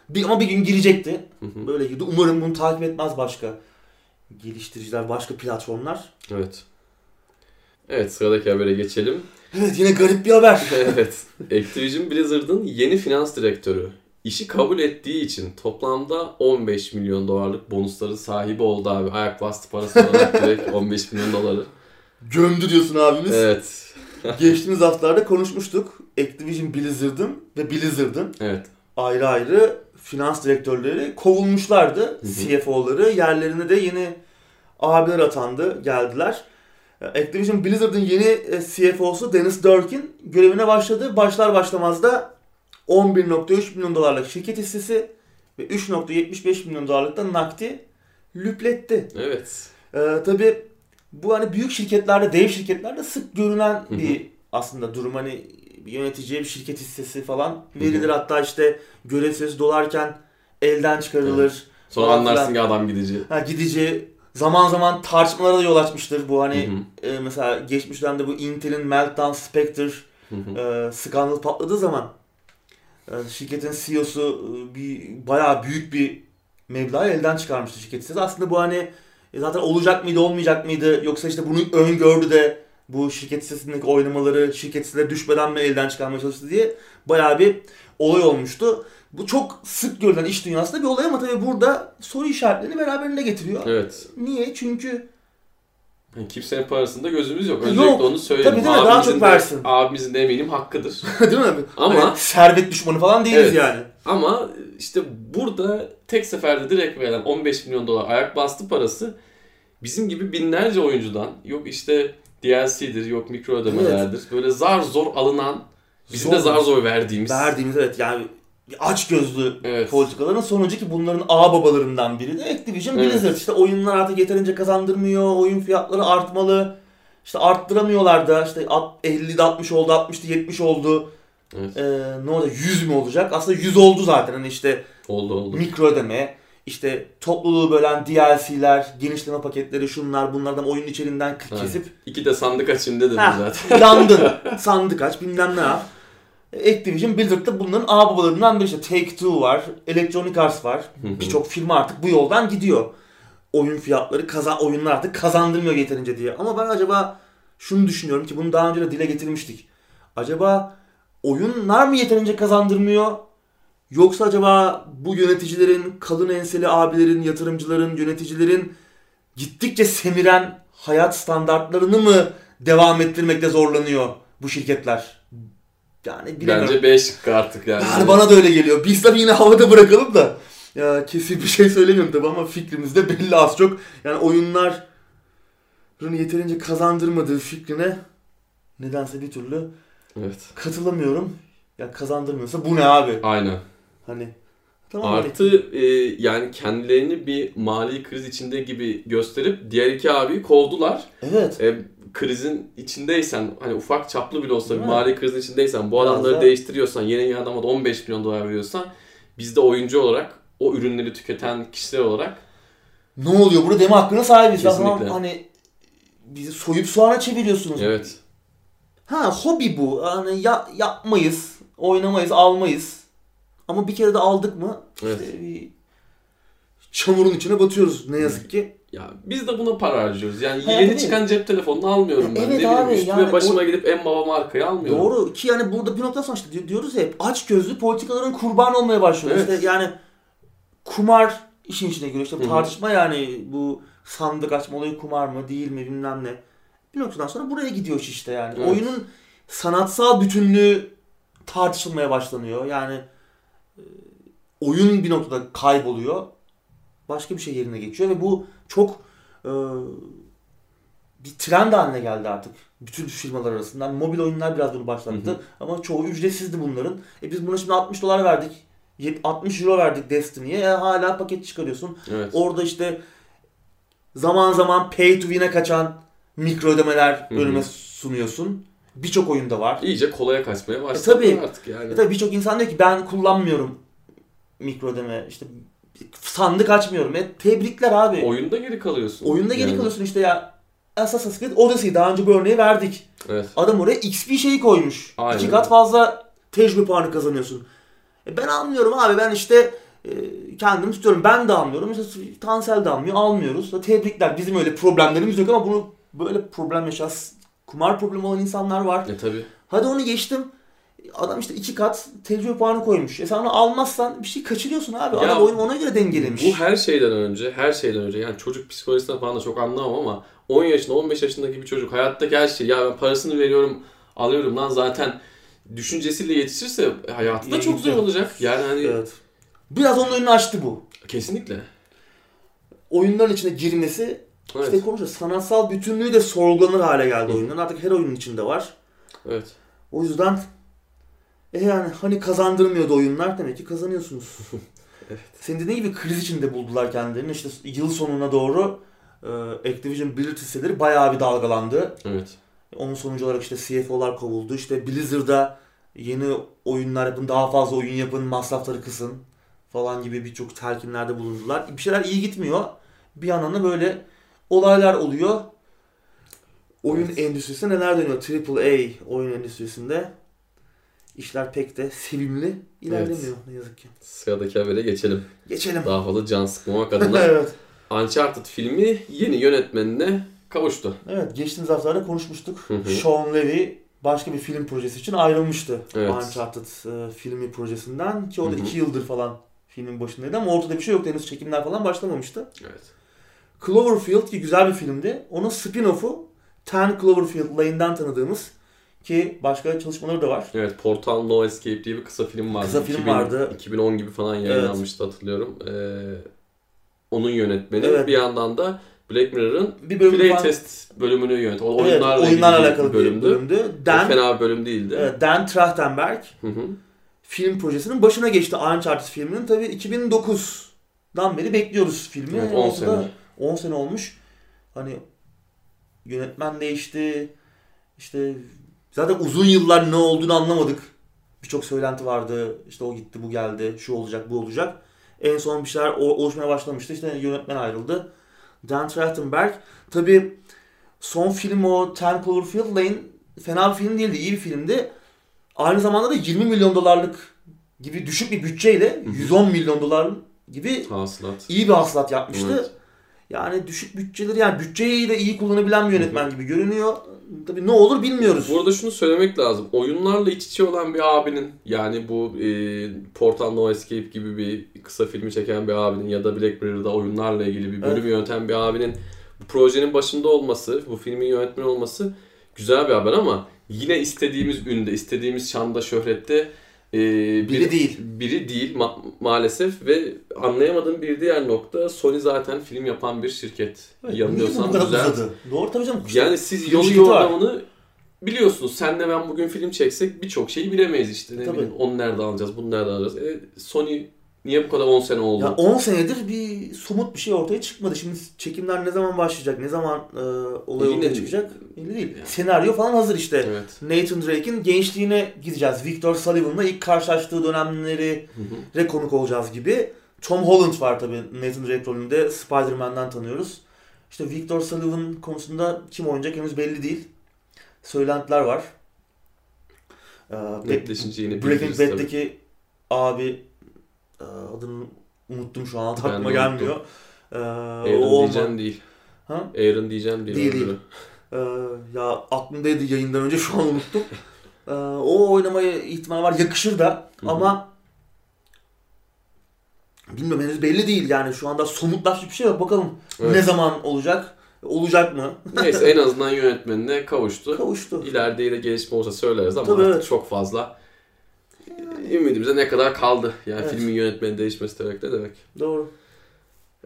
bir ama bir gün girecekti. Hı hı. Böyle girdi. Umarım bunu takip etmez başka geliştiriciler, başka platformlar. Evet. Evet sıradaki habere geçelim. Evet yine garip bir haber. evet. Activision Blizzard'ın yeni finans direktörü işi kabul ettiği için toplamda 15 milyon dolarlık bonusları sahibi oldu abi. Ayak bastı parası olarak direkt 15 milyon doları. Gömdü diyorsun abimiz. Evet. Geçtiğimiz haftalarda konuşmuştuk. Activision Blizzard'ın ve Blizzard'ın Evet. ayrı ayrı finans direktörleri kovulmuşlardı. CFO'ları. Yerlerine de yeni abiler atandı, geldiler. Activision Blizzard'ın yeni e, CFO'su Dennis Durkin görevine başladı. Başlar başlamaz da 11.3 milyon dolarlık şirket hissesi ve 3.75 milyon dolarlık da nakdi lüpletti. Evet. Ee, tabii bu hani büyük şirketlerde, dev şirketlerde sık görülen bir aslında durum. Hani bir yöneticiye bir şirket hissesi falan verilir. Hatta işte görev süresi dolarken elden çıkarılır. Sonra Falan anlarsın ki adam gidici. Ha, gidici zaman zaman tartışmalara da yol açmıştır. Bu hani Hı hı. e, mesela geçmiş dönemde bu Intel'in Meltdown Spectre Hı hı. e, skandal patladığı zaman e, şirketin CEO'su e, bir bayağı büyük bir meblağı elden çıkarmıştı şirket hissesi. Aslında bu hani zaten olacak mıydı olmayacak mıydı yoksa işte bunu öngördü de bu şirket hissesindeki oynamaları şirket hisseleri düşmeden mi elden çıkarmaya çalıştı diye bayağı bir olay olmuştu. Bu çok sık görülen iş dünyasında bir olay ama tabii burada soru işaretlerini beraberinde getiriyor. Evet. Niye? Çünkü Yani kimsenin parasında gözümüz yok. Yok. Öncelikle onu söyleyeyim. Tabii değil mi? Daha Abimizin çok de- versin. Abimizin de eminim hakkıdır. değil mi? Ama- Hani servet düşmanı falan değiliz Evet. yani. Ama işte burada tek seferde direkt verilen 15 milyon dolar ayak bastı parası bizim gibi binlerce oyuncudan yok işte DLC'dir yok mikro ödemelerdir. Böyle zar zor alınan bizim de Zor. zar zor verdiğimiz. Verdiğimiz evet yani aç gözlü Evet. politikaların sonucu ki bunların ağ babalarından biri de Activision Evet. Blizzard. İşte oyunlar artık yeterince kazandırmıyor, oyun fiyatları artmalı. İşte arttıramıyorlar da işte alt- 50'de 60 oldu, 60'da 70 oldu. Evet. Ee, ne olacak? 100 mü olacak? Aslında 100 oldu zaten. Hani işte Oldu oldu. mikro ödeme, işte topluluğu bölen DLC'ler, genişleme paketleri, şunlar bunlardan oyun içeriğinden k- Evet. kesip İki de sandık açın dedim Ha, zaten. yandın. Sandık aç bilmem ne yap. Activision Blizzard'da bunların ağ babalarından biri işte Take-Two var, Electronic Arts var. Birçok firma artık bu yoldan gidiyor. Oyun fiyatları, kazan, oyunlar artık kazandırmıyor yeterince diye. Ama ben acaba şunu düşünüyorum ki bunu daha önce de dile getirmiştik. Acaba oyunlar mı yeterince kazandırmıyor? Yoksa acaba bu yöneticilerin, kalın enseli abilerin, yatırımcıların, yöneticilerin gittikçe semiren hayat standartlarını mı devam ettirmekte zorlanıyor bu şirketler? Yani bilemiyorum. Bence 5 şıkkı artık yani. Yani bana da öyle geliyor. Biz tabii yine havada bırakalım da. Ya kesin bir şey söylemiyorum tabii ama fikrimiz de belli az çok. Yani oyunların yeterince kazandırmadığı fikrine nedense bir türlü Evet. katılamıyorum. Ya kazandırmıyorsa bu ne abi? Aynen. Hani tamam hani- Artı e, yani kendilerini bir mali kriz içinde gibi gösterip diğer iki abiyi kovdular. Evet. E, krizin içindeysen hani ufak çaplı bile olsa Değil bir mi? mali krizin içindeysen bu Biraz adamları da- değiştiriyorsan yeni adama da 15 milyon dolar veriyorsan biz de oyuncu olarak o ürünleri tüketen kişiler olarak Ne oluyor burada deme hakkına sahibiz. Kesinlikle. Tamam hani bizi soyup soğana çeviriyorsunuz. evet Ha hobi bu. Hani ya, yapmayız, oynamayız, almayız. Ama bir kere de aldık mı Evet. işte bir çamurun içine batıyoruz ne yazık ki. ya biz de buna para harcıyoruz. Yani Ha, yeni çıkan cep telefonunu almıyorum ben. Evet ne bileyim abi, üstüme yani başıma o- gidip en baba markayı almıyorum. Doğru ki yani burada bir noktadan sonra işte di- diyoruz hep aç gözlü politikaların kurbanı olmaya başlıyor. Evet. İşte yani kumar işin içine giriyor. İşte tartışma yani bu sandık açma olayı kumar mı değil mi bilmem ne. Bir noktadan sonra buraya gidiyor iş işte yani. Evet. Oyunun sanatsal bütünlüğü tartışılmaya başlanıyor. Yani e, oyun bir noktada kayboluyor. Başka bir şey yerine geçiyor ve bu çok e, bir trend haline geldi artık. Bütün firmalar arasından. Mobil oyunlar biraz bunu başlattı. Hı hı. Ama çoğu ücretsizdi bunların. E biz buna şimdi 60 dolar verdik. Yet- 60 euro verdik Destiny'ye. E hala paket çıkarıyorsun. Evet. Orada işte zaman zaman pay to win'e kaçan mikro ödemeler önüme sunuyorsun. Birçok oyunda var. İyice kolaya kaçmaya başladı tabii. artık yani. E tabii birçok insan diyor ki ben kullanmıyorum mikro ödeme. İşte sandık açmıyorum. E tebrikler abi. Oyunda geri kalıyorsun. Oyunda geri Yani. kalıyorsun işte ya. Assassin's Creed Odyssey daha önce bu örneği verdik. Evet. Adam oraya XP şeyi koymuş. Aynen. İki kat fazla tecrübe puanı kazanıyorsun. E ben almıyorum abi ben işte e, kendim tutuyorum. Ben de almıyorum. İşte Tansel de almıyor. Almıyoruz. Tebrikler. Bizim öyle problemlerimiz yok ama bunu böyle problem yaşayan kumar problemi olan insanlar var. E tabii. Hadi onu geçtim. Adam işte iki kat tecrübe puanı koymuş. E sen onu almazsan bir şey kaçırıyorsun abi. Ya, Adam oyunu ona göre dengelemiş. Bu her şeyden önce, her şeyden önce yani çocuk psikolojisinden falan da çok anlamam ama 10 yaşında, 15 yaşındaki bir çocuk hayattaki her şeyi ya ben parasını veriyorum alıyorum lan zaten düşüncesiyle yetişirse hayatı da çok zor olacak. Yani hani Evet. Biraz onun önünü açtı bu. kesinlikle. Oyunların içine girmesi Evet. işte konuşuyoruz. Sanatsal bütünlüğü de sorgulanır hale geldi oyunların. Artık her oyunun içinde var. Evet. O yüzden e yani hani kazandırmıyordu oyunlar demek ki kazanıyorsunuz. Evet. Senin dediğin gibi kriz içinde buldular kendilerini. İşte yıl sonuna doğru e, Activision Blizzard hisseleri bayağı bir dalgalandı. Evet. Onun sonucu olarak işte CFO'lar kovuldu. İşte Blizzard'a yeni oyunlar yapın, daha fazla oyun yapın, masrafları kısın falan gibi birçok telkinlerde bulundular. Bir şeyler iyi gitmiyor. Bir yandan da böyle olaylar oluyor. Oyun Evet. endüstrisinde neler dönüyor? AAA oyun endüstrisinde işler pek de sevimli ilerlemiyor ne yazık ki. Sıradaki habere geçelim. Geçelim. Daha fazla can sıkmamak adına evet. Uncharted filmi yeni yönetmenine kavuştu. Evet, geçtiğimiz haftalarda konuşmuştuk. Hı hı. Sean Levy başka bir film projesi için ayrılmıştı. Evet. Uncharted e, filmi projesinden ki o da Hı hı. iki yıldır falan filmin başındaydı ama ortada bir şey yoktu. Henüz çekimler falan başlamamıştı. Evet. Cloverfield ki güzel bir filmdi. Onun spin-off'u Ten Cloverfield Lane'den tanıdığımız ki başka çalışmaları da var. Evet, Portal No Escape diye bir kısa film vardı. Kısa film vardı. 2010 gibi falan yayınlanmıştı hatırlıyorum. Ee, onun yönetmeni. Evet. Bir yandan da Black Mirror'ın Bir bölüm falan- playtest bölümünü yönet. O Evet, oyunlarla, oyunlarla alakalı bir bölümdü. bir bölümdü. O Dan, fena bir bölüm değildi. evet, Dan Trachtenberg Hı hı. film projesinin başına geçti Uncharted filminin. Tabii 2009'dan beri bekliyoruz filmi. Evet, 10 Ortada sene. 10 sene olmuş. Hani yönetmen değişti. İşte zaten uzun yıllar ne olduğunu anlamadık. Birçok söylenti vardı. İşte o gitti, bu geldi, şu olacak, bu olacak. En son bir şeyler oluşmaya başlamıştı. İşte yönetmen ayrıldı. Dan Trachtenberg. Tabii son film o Ten Cloverfield Lane fena bir film değildi, iyi bir filmdi. Aynı zamanda da 20 milyon dolarlık gibi düşük bir bütçeyle 110 milyon dolar gibi Hasılat. iyi bir hasılat yapmıştı. Evet. Yani düşük bütçeleri yani bütçeyi de iyi kullanabilen bir yönetmen gibi görünüyor. Tabii ne olur bilmiyoruz. Burada şunu söylemek lazım. Oyunlarla iç içe olan bir abinin yani bu e, Portal No Escape gibi bir kısa filmi çeken bir abinin ya da Black Mirror'da oyunlarla ilgili bir bölüm Evet. yöneten bir abinin bu projenin başında olması, bu filmin yönetmeni olması güzel bir haber ama yine istediğimiz ünde, istediğimiz şanda, şöhrette e, Biri değil. Biri değil ma- maalesef ve anlayamadığım bir diğer nokta Sony zaten film yapan bir şirket. Evet, Yanılıyorsam uzadı? Doğru tabii canım. Yani siz yolu yordamını biliyorsunuz. Senle ben bugün film çeksek birçok şeyi bilemeyiz işte. Ne Tabii. bileyim onu nerede alacağız, bunu nerede alacağız. E, Sony niye bu kadar 10 sene oldu? Ya 10 senedir bir somut bir şey ortaya çıkmadı. Şimdi çekimler ne zaman başlayacak, ne zaman e, olay Yine- ortaya çıkacak belli değil. Yani. Senaryo falan hazır işte. Evet. Nathan Drake'in gençliğine gideceğiz. Victor Sullivan'la ilk karşılaştığı dönemleri re konuk olacağız gibi. Tom Holland var tabii Nathan Drake rolünde. Spider-Man'den tanıyoruz. İşte Victor Sullivan konusunda kim oynayacak henüz belli değil. Söylentiler var. Ee, Netleşince yine Breaking. Bad'deki abi adını unuttum şu an aklıma gelmiyor. Ee, o Aaron olma- diyeceğim değil. Ha? Aaron diyeceğim değil. Değil, değil. Ee, ya aklımdaydı yayından önce şu an unuttum. Ee, o oynamaya ihtimal var. Yakışır da Hı hı. ama bilmiyorum henüz belli değil yani şu anda somutlaşmış bir şey yok. Bakalım Evet. ne zaman olacak? Olacak mı? Neyse en azından yönetmenine kavuştu. Kavuştu. İleride yine gelişme olsa söyleriz ama Tabii, artık evet. çok fazla ümidimize ne kadar kaldı. Yani Evet. filmin yönetmeni değişmesi demek ne demek. Doğru.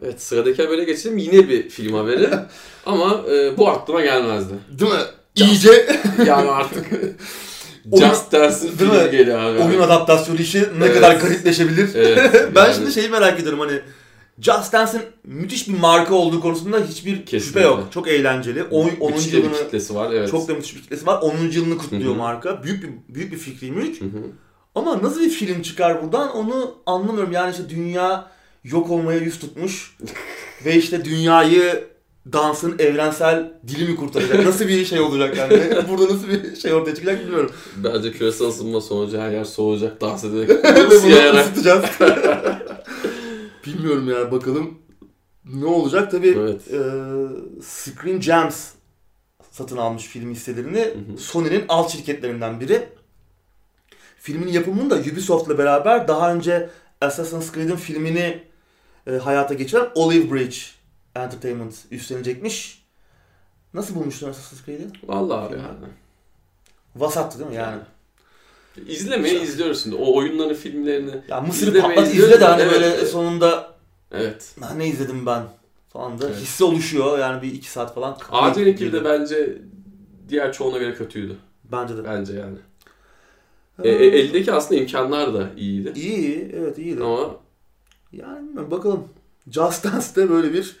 Evet sıradaki habere geçelim. Yine bir film haberi. Ama e, bu aklıma gelmezdi. Değil mi? İyice Yani artık Just Dance'in Değil filmi mi? geliyor abi. oyun adaptasyonu işi ne Evet. kadar garipleşebilir. Evet. ben yani şimdi şeyi merak ediyorum hani Just Dance'in müthiş bir marka olduğu konusunda hiçbir şüphe Kesinlikle. yok. Çok eğlenceli. 10. müthiş de bir yılını kitlesi var. Evet. çok da müthiş bir kitlesi var. 10. yılını kutluyor Hı hı. marka. Büyük bir büyük bir fikri mülk. Hı hı. Ama nasıl bir film çıkar buradan onu anlamıyorum. Yani işte dünya yok olmaya yüz tutmuş ve işte dünyayı dansın evrensel dili mi kurtaracak? Nasıl bir şey olacak yani? Burada nasıl bir şey ortaya çıkacak bilmiyorum. Bence küresel ısınma sonucu her yer soğuyacak dans ederek bunu ısıtacağız. bilmiyorum ya bakalım ne olacak? Tabii Evet. e, Screen Gems satın almış film hisselerini. Sony'nin alt şirketlerinden biri. Filmin yapımını da Ubisoft'la beraber daha önce Assassin's Creed'in filmini e, hayata geçiren Olive Bridge Entertainment üstlenecekmiş. Nasıl bulmuştun Assassin's Creed'i? Vallahi abi yani. Vasattı değil mi yani? İzlemeyi izliyoruz şimdi. O oyunların filmlerini. Ya Mısır'ı patlat izliyoruz izle de hani evet, böyle sonunda Evet. "Ha, ne izledim ben falan da Evet. hissi oluşuyor yani bir iki saat falan. Adil'inki de Geliyor. bence diğer çoğuna göre kötüydü. Bence de. Bence yani. E, e, eldeki aslında imkanlar da iyiydi. İyi, evet iyiydi. Ama Yani bilmiyorum bakalım. Just Dance'de böyle bir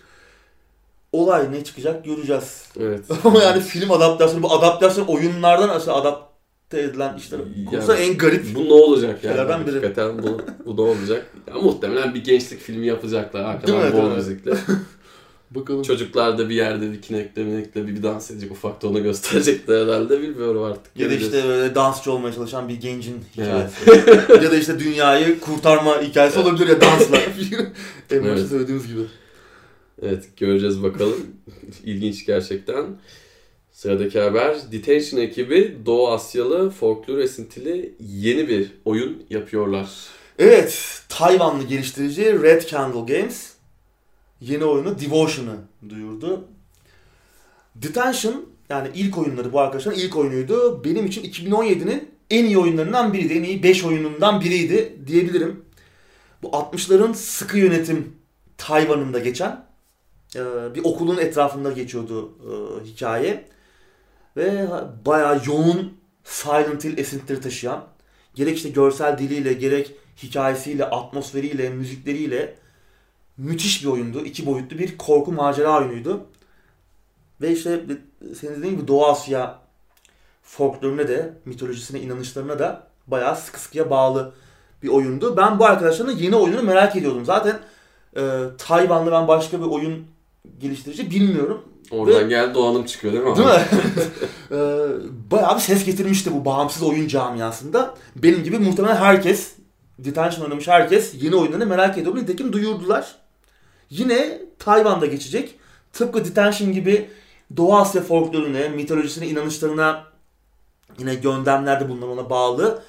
olay ne çıkacak göreceğiz. evet. Ama yani film adaptasyonu, bu adaptasyon oyunlardan aşağı adapte edilen işler Yani- konusunda en garip. Bu ne olacak yani? Şeylerden biri. Hakikaten bu, bu ne olacak? Ya, muhtemelen bir gençlik filmi yapacaklar. Arkadan bol müzikle. Bakalım. Çocuklar da bir yerde bir kinekle minekle bir, bir dans edecek. Ufakta onu gösterecekler herhalde. Bilmiyorum artık. Ya da işte böyle dansçı olmaya çalışan bir gencin hikayesi. ya da işte dünyayı kurtarma hikayesi olabilir ya dansla. en başta Evet. söylediğimiz gibi. Evet göreceğiz bakalım. İlginç gerçekten. Sıradaki haber. Detention ekibi Doğu Asyalı folklor esintili yeni bir oyun yapıyorlar. Evet, Tayvanlı geliştirici Red Candle Games yeni oyunu Devotion'ı duyurdu. Detention yani ilk oyunları bu arkadaşların ilk oyunuydu. Benim için 2017'nin en iyi oyunlarından biriydi. En iyi 5 oyunundan biriydi diyebilirim. Bu 60'ların sıkı yönetim Tayvan'ında geçen e, bir okulun etrafında geçiyordu e, hikaye. Ve bayağı yoğun Silent Hill esintileri taşıyan gerek işte görsel diliyle gerek hikayesiyle, atmosferiyle, müzikleriyle müthiş bir oyundu. İki boyutlu bir korku macera oyunuydu. Ve işte senin dediğin gibi Doğu Asya folkloruna de, mitolojisine, inanışlarına da bayağı sıkı sıkıya bağlı bir oyundu. Ben bu arkadaşların yeni oyununu merak ediyordum. Zaten e, Tayvanlı ben başka bir oyun geliştirici bilmiyorum. Oradan geldi Doğan'ım çıkıyor değil mi? Değil mi? Ee, bayağı bir ses getirmişti bu bağımsız oyun camiasında. Benim gibi muhtemelen herkes, Detention oynamış herkes yeni oyunlarını merak ediyor. Nitekim duyurdular. Yine Tayvan'da geçecek. Tıpkı Detention gibi Doğu Asya folkloruna, mitolojisine, inanışlarına yine göndermelerde bulunan ona bağlı.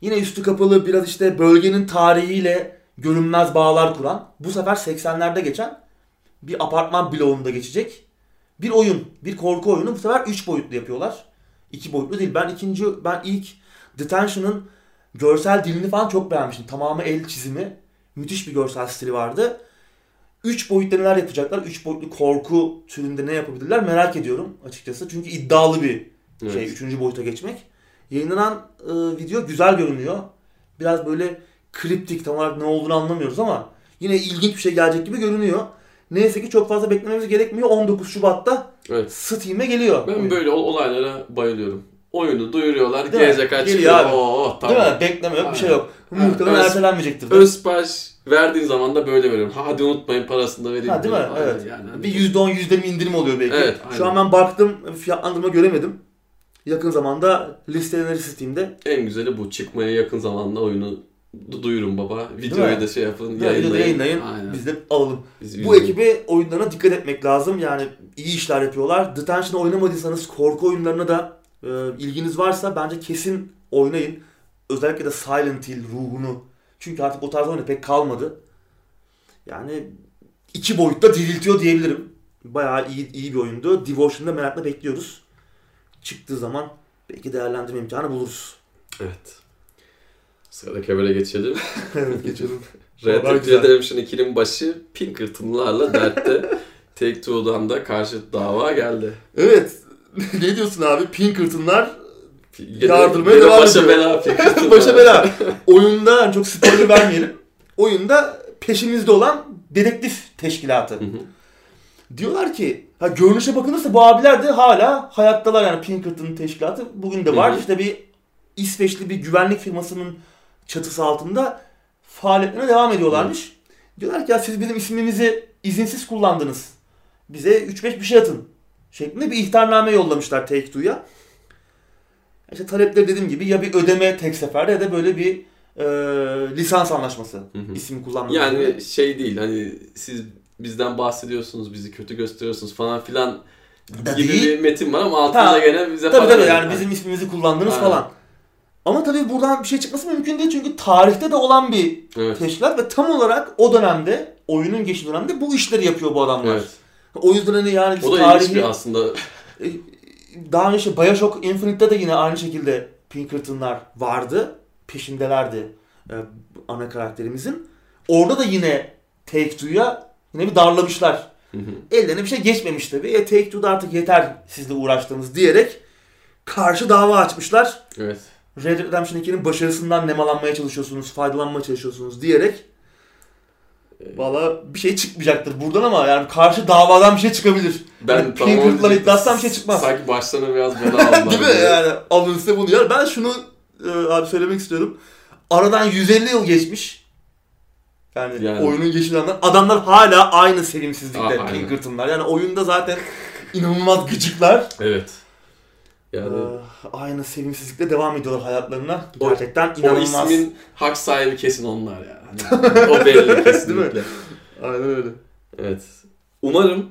Yine üstü kapalı biraz işte bölgenin tarihiyle görünmez bağlar kuran. Bu sefer 80'lerde geçen bir apartman bloğunda geçecek bir oyun, bir korku oyunu bu sefer 3 boyutlu yapıyorlar. 2 boyutlu değil. Ben ikinci, ben ilk Detention'ın görsel dilini falan çok beğenmiştim. Tamamı el çizimi. Müthiş bir görsel stili vardı. 3 boyutlu neler yapacaklar? 3 boyutlu korku türünde ne yapabilirler merak ediyorum açıkçası. Çünkü iddialı bir şey Evet. 3. boyuta geçmek. Yayınlanan e, video güzel görünüyor. Biraz böyle kriptik tam olarak ne olduğunu anlamıyoruz ama yine ilginç bir şey gelecek gibi görünüyor. Neyse ki çok fazla beklememiz gerekmiyor. 19 Şubat'ta Evet. Steam'e geliyor. Ben Oyun. böyle ol- olaylara bayılıyorum. Oyunu duyuruyorlar, Değil gelecek aç Geliyor çıkıyor. abi. Oo, tamam. Değil mi? Bekleme yok, bir şey yok. Muhtemelen ertelenmeyecektir. Ön sipariş verdiğin zaman da böyle veriyorum. Ha, hadi unutmayın parasını da vereyim. Ha değil mi? Aynen Evet. Yani, hani- Bir %10 %20 indirim oluyor belki. Evet, Şu an aynen. ben baktım, fiyatlandırma göremedim. Yakın zamanda listelenir Steam'de. En güzeli bu. Çıkmaya yakın zamanda oyunu du- duyurun baba. mi? Videoyu da şey yapın? Videoda yayınlayın. yayınlayın. Aynen. Biz de alalım. Biz Bu yüzün- ekibi oyunlarına dikkat etmek lazım. Yani iyi işler yapıyorlar. Detention oynamadıysanız korku oyunlarına da e, ilginiz varsa bence kesin oynayın. Özellikle de Silent Hill ruhunu. Çünkü artık o tarz oyun pek kalmadı. Yani iki boyutta diriltiyor diyebilirim. Bayağı iyi, iyi bir oyundu. Devotion'da merakla bekliyoruz. Çıktığı zaman belki değerlendirme imkanı buluruz. Evet. Sıradaki habere geçelim. evet geçelim. Red Dead. Redemption 2'nin başı Pinkerton'larla dertte. Take-Two'dan da karşı dava geldi. Evet. ne diyorsun abi? Pinkerton'lar Yardırmaya yine devam başa ediyor. bela. Başa bela. Oyunda yani çok spoiler vermeyelim. Oyunda peşimizde olan dedektif teşkilatı. Hı hı. Diyorlar ki ha görünüşe bakılırsa bu abiler de hala hayattalar yani Pinkerton teşkilatı bugün de var. Hı hı. İşte bir İsveçli bir güvenlik firmasının çatısı altında faaliyetlerine devam ediyorlarmış. Diyorlar ki ya siz bizim ismimizi izinsiz kullandınız. Bize 3-5 bir şey atın. Şeklinde bir ihtarname yollamışlar Take-Two'ya. İşte talepleri dediğim gibi ya bir ödeme tek seferde ya da böyle bir e, lisans anlaşması. Hı hı. İsim kullanmak. Yani şey değil hani siz bizden bahsediyorsunuz, bizi kötü gösteriyorsunuz falan filan Da gibi değil. bir metin var ama altında Ha, gene bize Tabii para tabii verin. yani bizim ismimizi kullandınız Aynen. falan. Ama tabii buradan bir şey çıkması mümkün değil çünkü tarihte de olan bir Evet. teşkilat ve tam olarak o dönemde, oyunun geçtiği dönemde bu işleri yapıyor bu adamlar. Evet. O yüzden hani yani O da tarihi bir aslında. Daha önce Bioshock Infinite'de de yine aynı şekilde Pinkerton'lar vardı. Peşindelerdi e, ana karakterimizin. Orada da yine Take-Two'ya yine bir darlamışlar. Hı hı. Ellerine bir şey geçmemiş tabii. E, Take-Two'da artık yeter sizle uğraştığımız diyerek karşı dava açmışlar. evet. Red Redemption 2'nin başarısından nemalanmaya çalışıyorsunuz, faydalanmaya çalışıyorsunuz diyerek Valla bir şey çıkmayacaktır buradan ama yani karşı davadan bir şey çıkabilir. Ben Yani diyecektim. iddiasından bir şey çıkmaz. Sanki başlarına biraz bela aldılar. Değil mi? Yani alın size bunu yer. Ben şunu e, abi söylemek istiyorum. Aradan 150 yıl geçmiş. Yani, Yani. oyunun geçilanlar. Adamlar hala aynı sevimsizlikte. Pinkerton'lar. Yani oyunda zaten inanılmaz gıcıklar. Evet. Yani Ee, aynı sevimsizlikle devam ediyorlar hayatlarına. O- Gerçekten o inanılmaz. ismin hak sahibi kesin onlar ya. Hani o belli kesinlikle. Aynen öyle. Evet. Umarım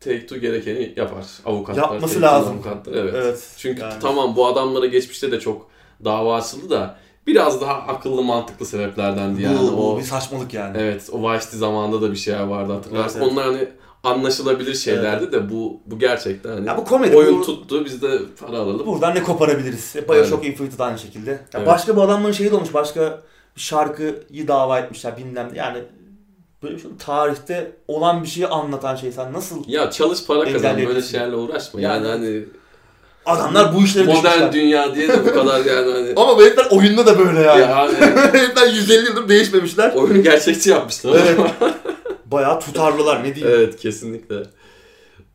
Take-Two gerekeni yapar. Avukatlar. Yapması lazım. Avukatlar, evet. Evet. Çünkü yani. tamam bu adamlara geçmişte de çok dava açıldı da biraz daha akıllı mantıklı sebeplerdendi yani. bu, o bir saçmalık yani. Evet, o Vice City zamanında da bir şeyler vardı hatırlarsın. Evet, evet. Onlar hani anlaşılabilir şeylerdi de bu bu gerçekten hani Ya bu komedi. oyun bu, tuttu biz de para alalım. Buradan ne koparabiliriz? E, Bioshock Infinite'de aynı şekilde. Ya Evet. Başka bu adamların şeyi de olmuş. Başka bir şarkıyı dava etmişler bilmem. Yani böyle bir şey, tarihte olan bir şeyi anlatan şey. Sen nasıl... Ya çalış para kazan böyle şeylerle uğraşma. Yani, Yani hani Adamlar bu işlere modern düşmüşler. dünya diye de bu kadar yani hani Ama bu herifler oyunda da böyle yani. ya hani herifler 150 yıldır değişmemişler. oyunu gerçekçi yapmışlar. Evet. Bayağı tutarlılar ne diyeyim. evet kesinlikle.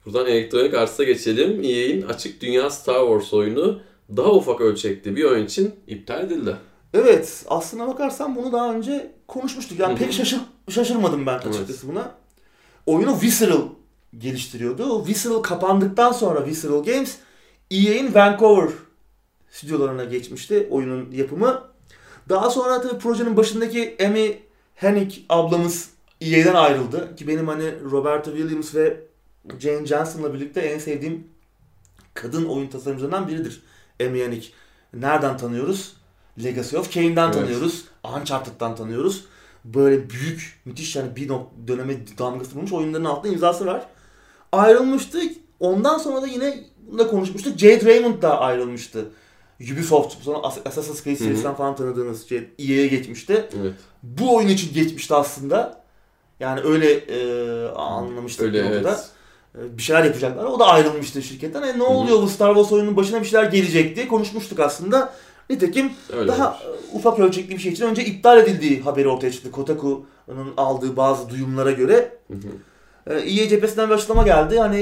Buradan elektronik artsa geçelim. EA'in açık dünya Star Wars oyunu daha ufak ölçekli bir oyun için iptal edildi. Evet, aslına bakarsan bunu daha önce konuşmuştuk. Yani pek şaşır, şaşırmadım ben açıkçası buna. Oyunu Visceral geliştiriyordu. O Visceral kapandıktan sonra Visceral Games EA'in Vancouver stüdyolarına geçmişti oyunun yapımı. Daha sonra tabii projenin başındaki Amy Hennig ablamız EA'den ayrıldı. Ki benim hani Roberta Williams ve Jane Johnson'la birlikte en sevdiğim kadın oyun tasarımcılarından biridir Amy Hennig. Nereden tanıyoruz? Legacy of Kane'den Evet. tanıyoruz. Uncharted'dan tanıyoruz. Böyle büyük, müthiş yani bir döneme damgası vurmuş oyunların altında imzası var. Ayrılmıştı. Ondan sonra da yine da konuşmuştuk. Jade Raymond da ayrılmıştı. Ubisoft, sonra As- Assassin's Creed serisinden falan tanıdığınız şey, EA'ye geçmişti. Evet. Bu oyun için geçmişti aslında. Yani öyle e, anlamıştık Öyle bir noktada. evet. E, Bir şeyler yapacaklar. O da ayrılmıştı şirketten. E, ne oluyor bu Star Wars oyunun başına bir şeyler gelecek diye konuşmuştuk aslında. Nitekim Öyle daha olmuş. e, ufak ölçekli bir şey için önce iptal edildiği haberi ortaya çıktı. Kotaku'nun aldığı bazı duyumlara göre. Hı hı. E, EA cephesinden bir açıklama geldi. Hani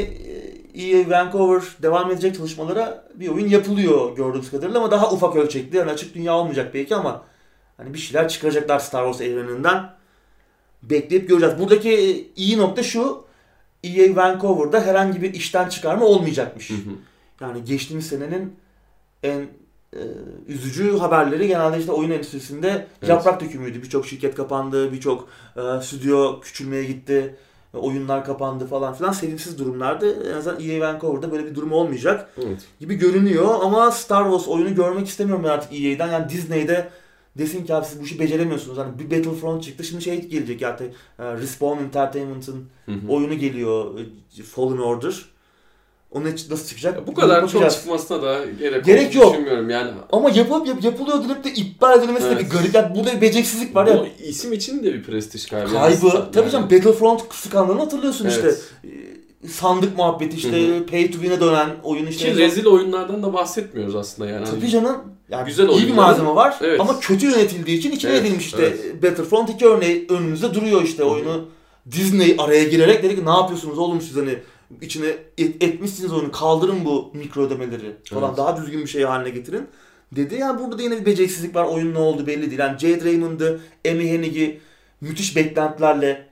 e, EA Vancouver devam edecek çalışmalara bir oyun yapılıyor gördüğümüz kadarıyla ama daha ufak ölçekli. Yani açık dünya olmayacak belki ama hani bir şeyler çıkaracaklar Star Wars evreninden. Bekleyip göreceğiz. Buradaki iyi nokta şu. EA Vancouver'da herhangi bir işten çıkarma olmayacakmış. Hı hı. Yani geçtiğimiz senenin en e, üzücü haberleri genelde işte oyun endüstrisinde Evet. yaprak dökümüydü. Birçok şirket kapandı, birçok e, stüdyo küçülmeye gitti, e, oyunlar kapandı falan filan. Sevimsiz durumlardı. En azından EA Vancouver'da böyle bir durum olmayacak Evet. gibi görünüyor. Ama Star Wars oyunu görmek istemiyorum ben artık EA'den. Yani Disney'de desin ki abi siz bu işi beceremiyorsunuz. Hani bir Battlefront çıktı şimdi şey gelecek yani e, Respawn Entertainment'ın oyunu geliyor e, Fallen Order. Onun için nasıl çıkacak? Ya bu kadar çok çıkmasına da gerek, Gerek yok. düşünmüyorum yani. Ama yapıp yap, yapılıyor denip de iptal edilmesi de Evet. bir garip. Yani burada bir beceriksizlik var ya. Bu isim için de bir prestij kaybı. Kaybı. Yani. Tabii canım Battlefront skandalını hatırlıyorsun Evet. işte. Sandık muhabbeti işte Hı pay to win'e dönen oyun işte. Ki rezil oyunlardan da bahsetmiyoruz aslında yani. Tabii Hani canım. Yani Güzel iyi bir malzeme var Evet. ama kötü yönetildiği için içine Evet, edilmiş işte. evet. Battlefront 2 örneği önümüzde duruyor işte Hı hı. oyunu. Disney araya girerek dedi ki ne yapıyorsunuz oğlum siz hani içine et- etmişsiniz oyunu kaldırın bu mikro ödemeleri falan Evet. daha düzgün bir şey haline getirin dedi. Yani burada da yine bir beceriksizlik var oyun ne oldu belli değil. Yani Jade Raymond'ı, Amy Hennig'i müthiş beklentilerle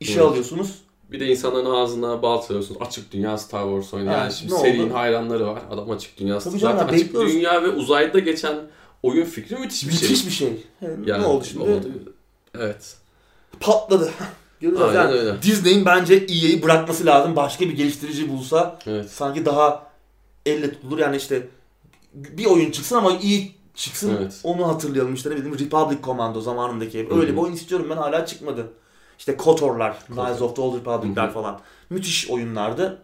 işe Evet. alıyorsunuz. Bir de insanların ağzına bal çalıyorsunuz. Açık dünya Star Wars oyunu. Ha, Yani şimdi serinin oldu? hayranları var. Adam açık dünya. Tabii Zaten canım, açık bekliyoruz. dünya ve uzayda geçen oyun fikri müthiş bir müthiş şey. bir şey. Yani Yani ne oldu şimdi? oldu. Evet. Patladı. Göreceğiz Aynen yani. öyle. Disney'in bence EA'yi bırakması lazım. Başka bir geliştirici bulsa Evet. sanki daha elle tutulur. Yani işte bir oyun çıksın ama iyi çıksın. Evet. Onu hatırlayalım. İşte ne bileyim Republic Commando zamanındaki. Öyle bir oyun istiyorum ben hala çıkmadı. İşte KOTOR'lar, KOTOR. Knights of the Old Republic'ler falan. Müthiş oyunlardı.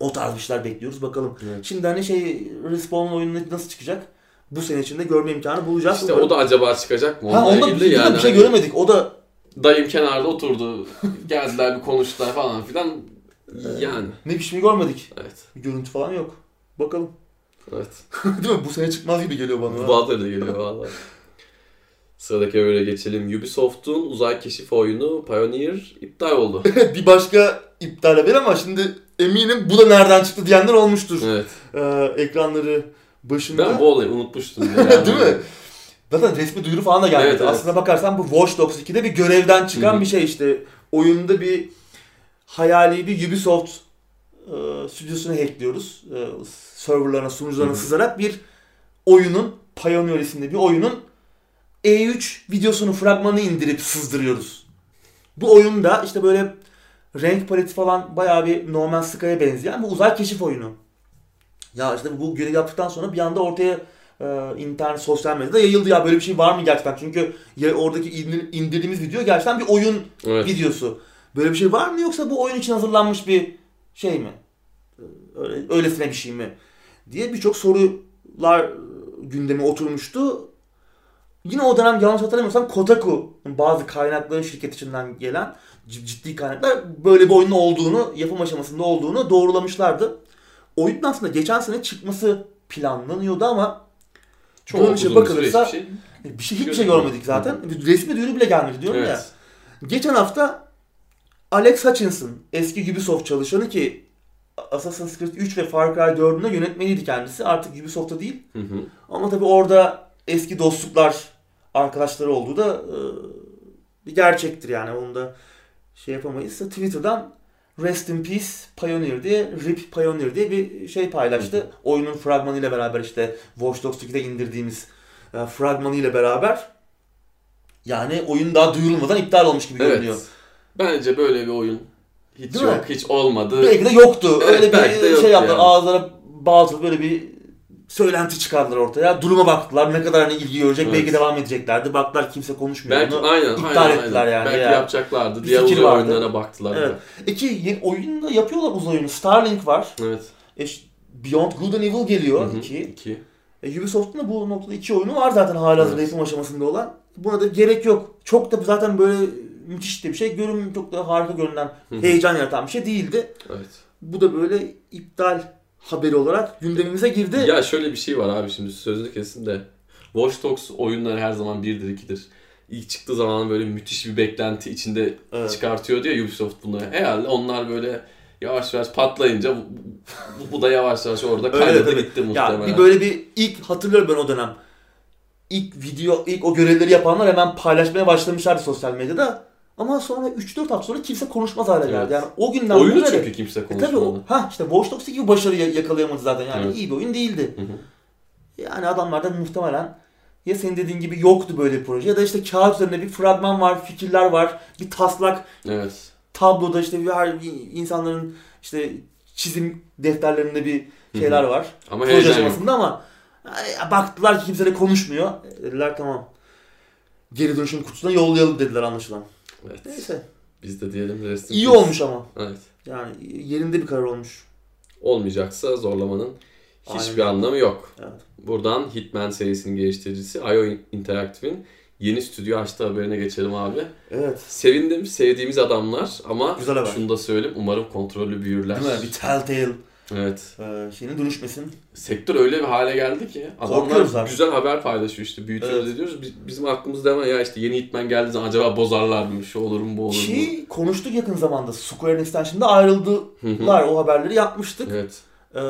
O tarz bir şeyler bekliyoruz bakalım. Evet. Şimdi hani şey Respawn oyunu nasıl çıkacak? Bu sene içinde görme imkanı bulacağız. İşte o da acaba çıkacak mı? ha, onda bir, yani bir şey hani göremedik. O da dayım kenarda oturdu. Geldiler bir konuştular falan filan. Yani. ne bir şey görmedik. Evet. Bir görüntü falan yok. Bakalım. Evet. Değil mi? Bu sene çıkmaz gibi geliyor bana. Bana da geliyor valla. Sıradaki böyle geçelim. Ubisoft'un uzay keşif oyunu Pioneer iptal oldu. bir başka iptal haber ama şimdi eminim bu da nereden çıktı diyenler olmuştur. evet. Ee, ekranları başında. Ben bu olayı unutmuştum. Yani. Değil mi? Zaten resmi duyuru falan da geldi. Evet, evet. Aslına bakarsan bu Watch Dogs 2'de bir görevden çıkan bir şey işte. Oyunda bir hayali bir Ubisoft e, stüdyosunu hackliyoruz. E, serverlarına, sunucularına sızarak bir oyunun, Pioneer isimli bir oyunun E3 videosunu, fragmanı indirip sızdırıyoruz. Bu oyunda işte böyle renk paleti falan bayağı bir No Man's Sky'a benzeyen bir uzay keşif oyunu. Ya işte bu görev yaptıktan sonra bir anda ortaya e, internet, sosyal medyada yayıldı ya böyle bir şey var mı gerçekten? Çünkü ya oradaki indir- indirdiğimiz video gerçekten bir oyun Evet. videosu. Böyle bir şey var mı yoksa bu oyun için hazırlanmış bir şey mi? Öyle, öylesine bir şey mi? Diye birçok sorular gündeme oturmuştu. Yine o dönem yanlış hatırlamıyorsam Kotaku bazı kaynakların şirket içinden gelen ciddi kaynaklar böyle bir oyunun olduğunu, yapım aşamasında olduğunu doğrulamışlardı. Oyunun aslında geçen sene çıkması planlanıyordu ama Çok uzun bakılırsa- hiçbir şey. bir şey hiçbir şey görmedik zaten. Bir resmi duyuru bile gelmedi diyorum ya. Evet. Geçen hafta Alex Hutchinson, eski Ubisoft çalışanı ki Assassin's Creed 3 ve Far Cry 4'ün de yönetmeniydi kendisi. Artık Ubisoft'ta değil. Hı hı. Ama tabii orada eski dostluklar, arkadaşları olduğu da e, bir gerçektir yani. Onu da şey yapamayız. Twitter'dan Rest in Peace Pioneer diye, RIP Pioneer diye bir şey paylaştı. Oyunun fragmanıyla beraber işte Watch Dogs 2'de indirdiğimiz e, fragmanıyla beraber yani oyun daha duyurulmadan iptal olmuş gibi görünüyor. Evet. Bence böyle bir oyun hiç Değil mi? yok, hiç olmadı. Belki de yoktu. Evet, Öyle bir şey yaptılar. yani. Ağızlara bazı böyle bir söylenti çıkardılar ortaya. Duruma baktılar. Ne kadar hani ilgi görecek. Evet. Belki devam edeceklerdi. Baktılar kimse konuşmuyor Belki bunu. aynen, iptal aynen, ettiler aynen. yani Belki ya. yapacaklardı. Bir Diğer uzay vardı. oyunlarına baktılar. Evet. İki yeni oyunda yapıyorlar uzay oyunu. Starlink var. Evet. E, Beyond Good and Evil geliyor. Hı hı. iki. İki. E, Ubisoft'un da bu noktada iki oyunu var zaten hala Evet. yapım aşamasında olan. Buna da gerek yok. Çok da zaten böyle müthiş de bir şey. Görünüm çok da harika görünen, heyecan yaratan bir şey değildi. Evet. Bu da böyle iptal haberi olarak gündemimize girdi. Ya şöyle bir şey var abi şimdi sözünü kesin de. Watch Dogs oyunları her zaman birdir ikidir. İlk çıktığı zaman böyle müthiş bir beklenti içinde Evet. çıkartıyor diye Ubisoft bunları. Herhalde onlar böyle yavaş yavaş patlayınca bu, bu, bu da yavaş yavaş orada tabii. gitti Ya muhtemelen. bir böyle bir ilk hatırlıyorum ben o dönem. İlk video, ilk o görevleri yapanlar hemen paylaşmaya başlamışlardı sosyal medyada. Ama sonra 3-4 hafta sonra kimse konuşmaz hale geldi. Evet. Yani o günden Oyunu de- çünkü kimse E tabii konuşmadı. o, ha işte Watch Dogs gibi başarı ya- yakalayamadı zaten yani Evet. iyi bir oyun değildi. Hı hı. Yani adamlarda muhtemelen ya senin dediğin gibi yoktu böyle bir proje ya da işte kağıt üzerinde bir fragman var, fikirler var, bir taslak Evet. tabloda işte bir her insanların işte çizim defterlerinde bir şeyler var. Ama Proje aşamasında ama baktılar ki kimse de konuşmuyor. E, Dediler tamam. Geri dönüşüm kutusuna yollayalım dediler anlaşılan. Evet. Neyse. Biz de diyelim rest in İyi olmuş ama. Evet. Yani yerinde bir karar olmuş. Olmayacaksa zorlamanın hiçbir Aynen. anlamı yok. Evet. Buradan Hitman serisinin geliştiricisi IO Interactive'in yeni stüdyo açtığı haberine geçelim abi. Evet. Sevindim, sevdiğimiz adamlar ama Güzel haber. şunu da söyleyeyim umarım kontrollü büyürler. Değil mi? Bir telltale Evet. e, şeyine dönüşmesin. Sektör öyle bir hale geldi ki adamlar güzel haber paylaşıyor işte büyütüyoruz Evet. ediyoruz. Biz- bizim aklımızda hemen ya işte yeni Hitman geldiği zaman acaba bozarlar mı? Şu olur mu bu olur mu? Ki konuştuk yakın zamanda. Square Enix'ten şimdi ayrıldılar. O haberleri yapmıştık. evet. Ee,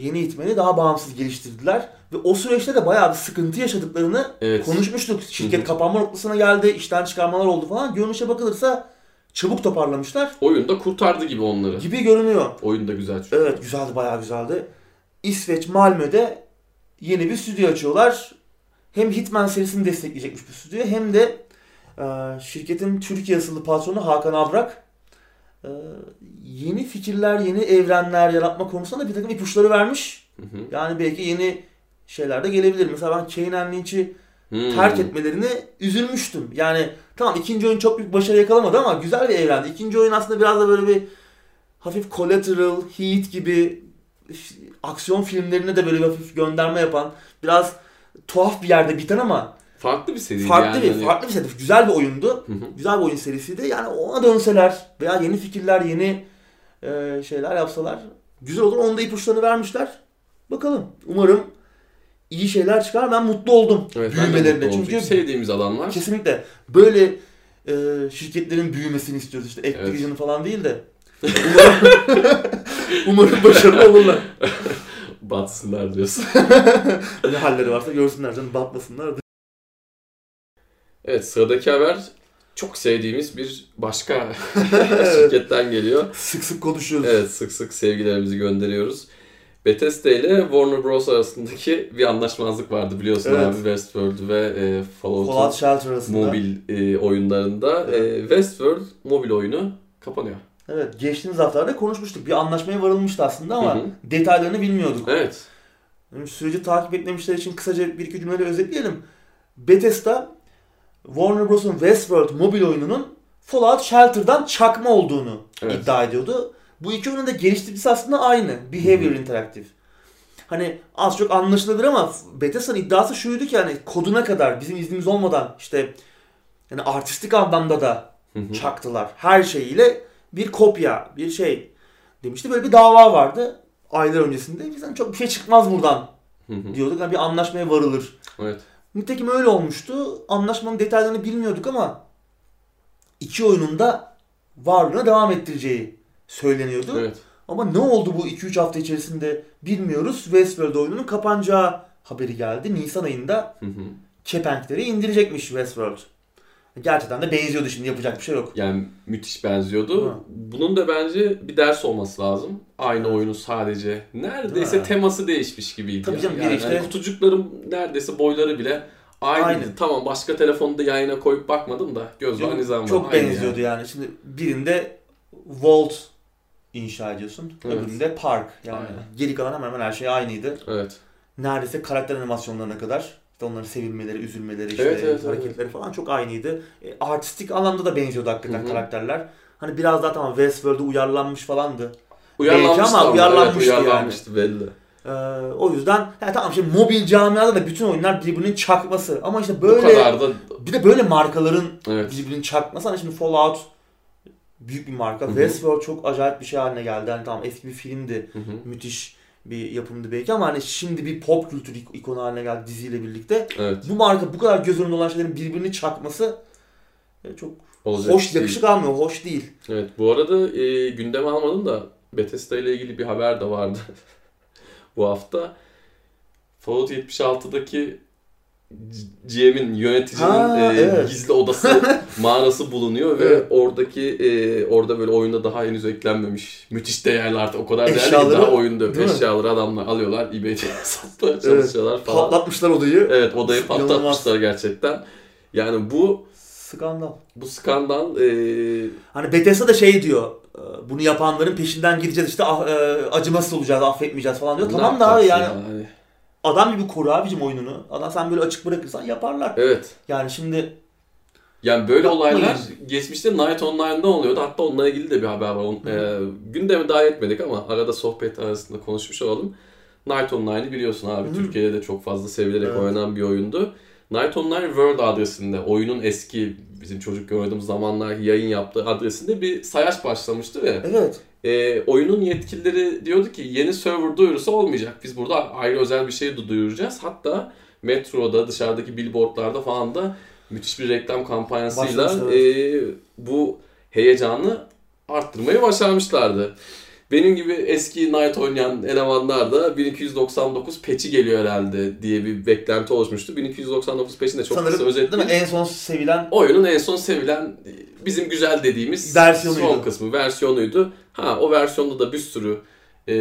yeni itmeni daha bağımsız geliştirdiler. Ve o süreçte de bayağı bir sıkıntı yaşadıklarını Evet. konuşmuştuk. Şirket kapanma noktasına geldi, işten çıkarmalar oldu falan. Görünüşe bakılırsa çabuk toparlamışlar Oyun da kurtardı gibi onları. gibi görünüyor. Oyun da güzel çünkü. Evet güzeldi, bayağı güzeldi. İsveç Malmö'de yeni bir stüdyo açıyorlar. Hem Hitman serisini destekleyecekmiş bu stüdyo hem de e, şirketin Türkiye asıllı patronu Hakan Abrak e, yeni fikirler, yeni evrenler yaratma konusunda bir takım ipuçları vermiş. Hı hı. Yani belki yeni şeyler de gelebilir. Mesela ben Kane Lynch'i Hmm. terk etmelerine üzülmüştüm. Yani tamam ikinci oyun çok büyük başarı yakalamadı ama güzel bir evrendi. İkinci oyun aslında biraz da böyle bir hafif Collateral, Heat gibi aksiyon filmlerine de böyle bir hafif gönderme yapan biraz tuhaf bir yerde biten ama Farklı bir seriydi farklı yani. bir Hani- farklı bir seri. Güzel bir oyundu. Hı hı. Güzel bir oyun serisiydi. Yani ona dönseler veya yeni fikirler, yeni e, şeyler yapsalar güzel olur. Onda ipuçlarını vermişler. Bakalım. Umarım iyi şeyler çıkar. Ben mutlu oldum Evet, büyümelerine. mutlu. Çünkü sevdiğimiz alanlar. kesinlikle böyle e, şirketlerin büyümesini istiyoruz. İşte Activision falan değil de. Umarım, umarım başarılı olurlar. Batsınlar diyorsun. ne halleri varsa görsünler canım batmasınlar. Evet sıradaki haber çok sevdiğimiz bir başka şirketten geliyor. Sık sık konuşuyoruz. Evet sık sık sevgilerimizi gönderiyoruz. Bethesda ile Warner Bros arasındaki bir anlaşmazlık vardı biliyorsun Evet. abi Westworld ve e, Fallout'un Fallout Shelter arasında. mobil e, oyunlarında. E, Westworld mobil oyunu kapanıyor. Evet geçtiğimiz haftalarda konuşmuştuk. Bir anlaşmaya varılmıştı aslında ama Hı hı. detaylarını bilmiyorduk. Evet. Yani süreci takip etmemişler için kısaca bir iki cümleyle özetleyelim. Bethesda, Warner Bros'un Westworld mobil oyununun Fallout Shelter'dan çakma olduğunu Evet. iddia ediyordu. Bu iki oyunun da geliştiricisi aslında aynı. Behavior. Interactive. Hani az çok anlaşılabilir ama Bethesda'nın iddiası şuydu ki hani koduna kadar bizim iznimiz olmadan işte yani artistik anlamda da çaktılar. Her şeyiyle bir kopya, bir şey demişti. Böyle bir dava vardı aylar öncesinde. Bizden çok bir şey çıkmaz buradan diyorduk. Yani bir anlaşmaya varılır. Evet. Nitekim öyle olmuştu. Anlaşmanın detaylarını bilmiyorduk ama iki oyunun da varlığına devam ettireceği söyleniyordu. Evet. Ama ne oldu bu 2-3 hafta içerisinde bilmiyoruz. Westworld oyununun kapanacağı haberi geldi. Nisan ayında Hı hı. kepenkleri indirecekmiş Westworld. Gerçekten de benziyordu şimdi yapacak bir şey yok. Yani müthiş benziyordu. Hı. Bunun da bence bir ders olması lazım. Aynı oyunu sadece neredeyse mi? teması değişmiş gibiydi. Tabii ya. canım, yani işte- hani kutucukların neredeyse boyları bile aynıydı. Aynı. Tamam başka telefonda yayına koyup bakmadım da göz var nizam var. Çok Aynı benziyordu yani. Şimdi birinde Vault inşa ediyorsun. Evet. Öbüründe Park. Yani Aynen. geri kalan hemen hemen her şey aynıydı. Yani. Evet. Neredeyse karakter animasyonlarına kadar işte onların sevinmeleri, üzülmeleri, işte Evet, evet, hareketleri falan çok aynıydı. E, artistik anlamda da benziyordu hakikaten Hı hı. karakterler. Hani biraz daha tamam Westworld'e uyarlanmış falandı. Uyarlanmıştı ama ama, uyarlanmıştı evet, yani. uyarlanmıştı belli. Ee, o yüzden yani tamam şimdi mobil camiada da bütün oyunlar birbirinin çakması. Ama işte böyle da bir de böyle markaların evet. birbirinin çakması. Hani şimdi Fallout büyük bir marka. Hı hı. Westworld çok acayip bir şey haline geldi. Hani tamam eski bir filmdi. Hı hı. Müthiş bir yapımdı belki ama hani şimdi bir pop kültür ik- ikonu haline geldi diziyle birlikte. Evet. Bu marka bu kadar göz önünde olan şeylerin birbirini çakması e, çok Olacak hoş değil. yakışık almıyor. Hoş değil. Evet bu arada e, gündeme almadım da Bethesda ile ilgili bir haber de vardı bu hafta. Fallout 76'daki G- GM'in yöneticinin Ha, e, evet. gizli odası mağarası bulunuyor ve Evet. oradaki e, orada böyle oyunda daha henüz eklenmemiş müthiş değerli artık o kadar değerli Eşyaları, daha oyunda yok. Eşyaları adamlar alıyorlar eBay'de satmaya çalışıyorlar falan. Patlatmışlar odayı. Evet odayı patlatmışlar gerçekten. Yani bu Skandal. bu skandal e, Hani Bethesda da şey diyor. e, Bunu yapanların peşinden gideceğiz işte ah, e, acımasız olacağız, affetmeyeceğiz falan diyor. ne tamam da abi yani Hani- adam gibi koru abicim oyununu. Adam sen böyle açık bırakırsan yaparlar. Evet. Yani şimdi Yani böyle Yapmayın. olaylar geçmişte Night Online'da oluyordu. Hatta onunla ilgili de bir haber var. On, e, gündeme dahil etmedik ama arada sohbet arasında konuşmuş olalım. Night Online'ı biliyorsun abi. Hı. Türkiye'de de çok fazla sevilerek Evet. oynanan bir oyundu. Night Online World adresinde oyunun eski bizim çocuk oynadığımız zamanlar yayın yaptığı adresinde bir sayaç başlamıştı ve evet. E, oyunun yetkilileri diyordu ki yeni server duyurusu olmayacak. Biz burada ayrı özel bir şey du- duyuracağız. Hatta metroda, dışarıdaki billboardlarda falan da müthiş bir reklam kampanyasıyla Başlamışlar, e, bu heyecanı arttırmayı başarmışlardı. Benim gibi eski Night oynayan elemanlar da 1299 patch'i geliyor herhalde diye bir beklenti oluşmuştu. 1299 patch'ini de çok kısa Sanırım değil mi? özetleyeyim. En son sevilen Oyunun en son sevilen bizim güzel dediğimiz Versiyonuydu. son kısmı versiyonuydu. Ha o versiyonda da bir sürü e,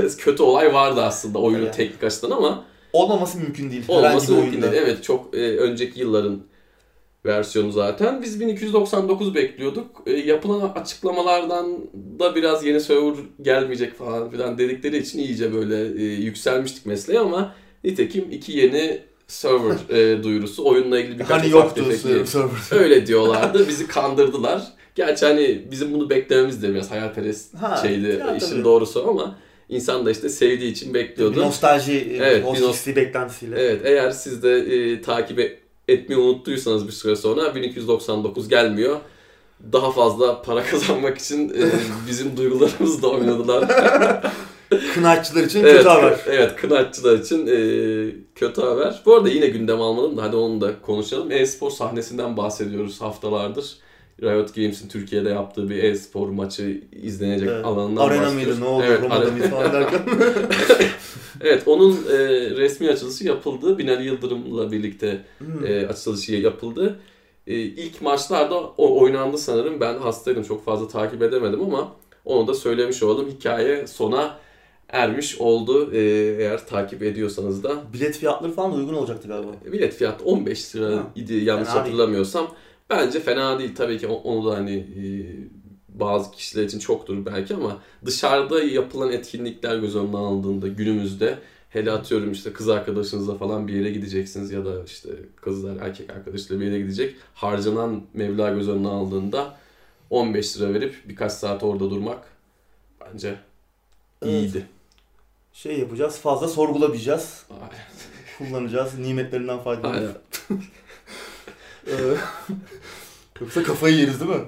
kötü olay vardı aslında oyunun Yani. teknik açıdan ama olmaması mümkün değil. bir mümkün oyunda. değil. Evet çok e, önceki yılların versiyonu zaten. Biz 1299 bekliyorduk. E, yapılan açıklamalardan da biraz yeni server gelmeyecek falan filan dedikleri için iyice böyle e, yükselmiştik mesleğe ama nitekim iki yeni server e, duyurusu oyunla ilgili birkaç Hani yoktu server. Öyle diyorlardı. Bizi kandırdılar. Gerçi hani bizim bunu beklememiz de biraz hayalperest Ha, şeydi ya işin tabii. doğrusu ama insan da işte sevdiği için Bir bekliyordu. nostalji, Evet, evet, bir nos- hissi beklentisiyle. Evet eğer siz de e, takip e- etmeyi unuttuysanız bir süre sonra 1299 gelmiyor. Daha fazla para kazanmak için e, bizim duygularımızla oynadılar. Kınaççılar için evet, kötü haber. Evet, kınaççılar için e, kötü haber. Bu arada yine gündem almadım da hadi onu da konuşalım. E-spor sahnesinden bahsediyoruz haftalardır. Riot Games'in Türkiye'de yaptığı bir e-spor maçı izlenecek Evet. alanından Arena bahsediyoruz. mıydı ne oldu Evet, Roma'da mıydı falan derken. evet, onun e, resmi açılışı yapıldı. Binali Yıldırım'la birlikte Hmm. e, açılışı yapıldı. E, ilk maçlarda o oynandı sanırım. Ben hastaydım çok fazla takip edemedim ama onu da söylemiş olalım. Hikaye sona ermiş oldu. E, eğer takip ediyorsanız da. Bilet fiyatları falan da uygun olacaktı galiba. Bilet fiyat 15 lira Ha. idi yanlış değil. hatırlamıyorsam. Bence fena değil. Tabii ki onu da hani e, bazı kişiler için çoktur belki ama dışarıda yapılan etkinlikler göz önüne alındığında günümüzde hele atıyorum işte kız arkadaşınızla falan bir yere gideceksiniz ya da işte kızlar erkek arkadaşıyla bir yere gidecek. Harcanan meblağ göz önüne aldığında 15 lira verip birkaç saat orada durmak bence Evet. iyiydi. Şey yapacağız, fazla sorgulamayacağız. Kullanacağız, nimetlerinden faydalanacağız. Ee, Yoksa kafayı yeriz değil mi?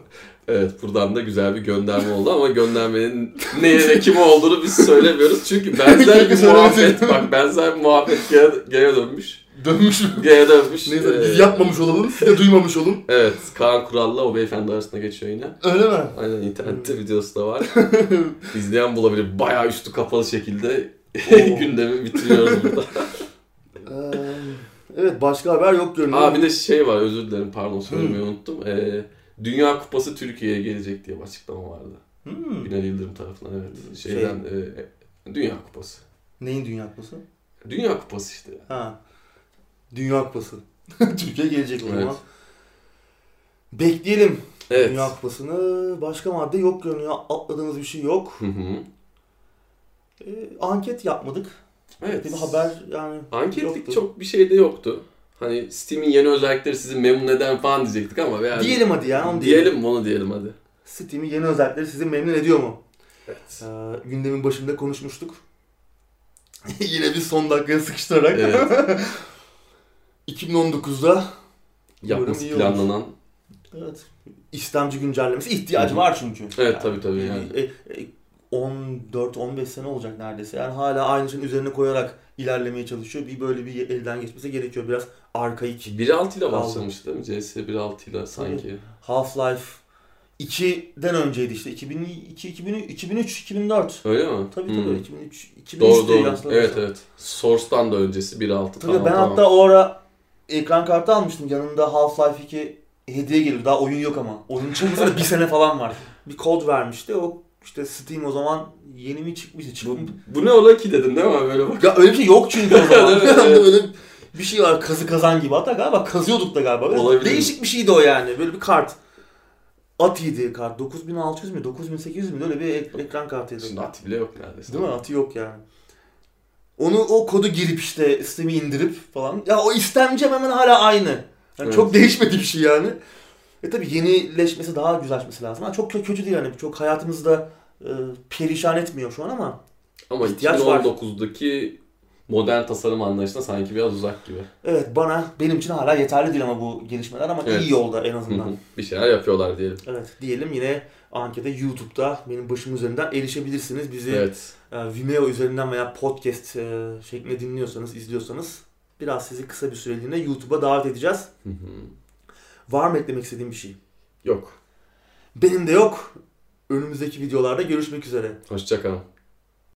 Evet buradan da güzel bir gönderme oldu ama göndermenin neye ve kime olduğunu biz söylemiyoruz. Çünkü benzer bir muhabbet bak benzer bir muhabbet gene dönmüş. Dönmüş mü? Gene dönmüş. Neyse biz Ee, yapmamış olalım, siz de duymamış olun. Evet Kaan Kural'la o beyefendi arasında geçiyor yine. Öyle mi? Aynen internette videosu da var. İzleyen bulabilir. Bayağı üstü kapalı şekilde gündemi bitiriyoruz burada. Evet başka haber yok görünüyor. Aa bir de şey var özür dilerim pardon söylemeyi unuttum. Ee, Dünya Kupası Türkiye'ye gelecek diye bir açıklama vardı. Hmm. Binali Yıldırım tarafından evet. Şeyden e, Dünya Kupası. Neyin Dünya Kupası? Dünya Kupası işte. Ha. Dünya Kupası. Türkiye gelecek o Evet. zaman. Bekleyelim Evet. Dünya Kupası'nı. Başka madde yok görünüyor. Atladığımız bir şey yok. Hı hı. Ee, anket yapmadık. Evet. Bir haber yani Anketlik yoktu. çok bir şey de yoktu. Hani Steam'in yeni özellikleri sizi memnun eden falan diyecektik ama yani Diyelim hadi ya onu diyelim. diyelim mi onu diyelim hadi. Steam'in yeni özellikleri sizi memnun ediyor mu? Evet. Ee, gündemin başında konuşmuştuk. Yine bir son dakikaya sıkıştırarak. Evet. 2019'da Yapması planlanan. evet, istemci güncellemesi ihtiyacı Hı hı. var çünkü. Evet, tabii, tabii, yani. e, e, 14-15 sene olacak neredeyse. Yani hala aynı şeyin üzerine koyarak ilerlemeye çalışıyor. Bir böyle bir elden geçmesi gerekiyor. Biraz arkaik. 1.6 ile başlamıştı değil mi? CS 1.6 ile sanki. Half-Life 2'den önceydi işte. 2002, 2003, 2003, 2004. Öyle mi? Tabii Hmm. tabii 2003, 2003 Doğru doğru. Evet evet. Source'dan da öncesi 1.6 Tabii tamam ben tamam. hatta o ara ekran kartı almıştım. Yanında Half-Life 2 hediye geliyor. Daha oyun yok ama. Oyun çıkmasına bir sene falan var. Bir kod vermişti. O işte Steam o zaman yeni mi çıkmıştı? bu, Çıkmış. bu ne ola ki dedin değil mi? Böyle bak. Ya öyle bir şey yok çünkü o zaman. Evet, evet. öyle bir şey var kazı kazan gibi. Hatta galiba kazıyorduk da galiba. Olabilir. Değişik bir şeydi o yani. Böyle bir kart. Ati'ydi kart. 9600 mü 9800 mü öyle bir ek- ekran kartıydı. Şimdi Ati bile yok neredeyse. Değil mi? Atı yok yani. Onu o kodu girip işte Steam'i indirip falan. Ya o istemcem hemen hala aynı. Yani Evet. Çok değişmedi bir şey yani. E tabi yenileşmesi daha güzelleşmesi lazım. Ha, çok kö- kötü değil yani. Çok hayatımızda e, perişan etmiyor şu an ama. Ama İhtiyaç var. 2019'daki modern tasarım anlayışına sanki biraz uzak gibi. Evet bana benim için hala yeterli değil ama bu gelişmeler ama Evet. iyi yolda en azından. bir şeyler yapıyorlar diyelim. Evet diyelim yine ankete YouTube'da benim başım üzerinden erişebilirsiniz. Bizi Evet. e, Vimeo üzerinden veya podcast e, şeklinde dinliyorsanız, izliyorsanız biraz sizi kısa bir süreliğine YouTube'a davet edeceğiz. Hı hı. Var mı eklemek istediğim bir şey? Yok. Benim de yok. Önümüzdeki videolarda görüşmek üzere. Hoşçakalın.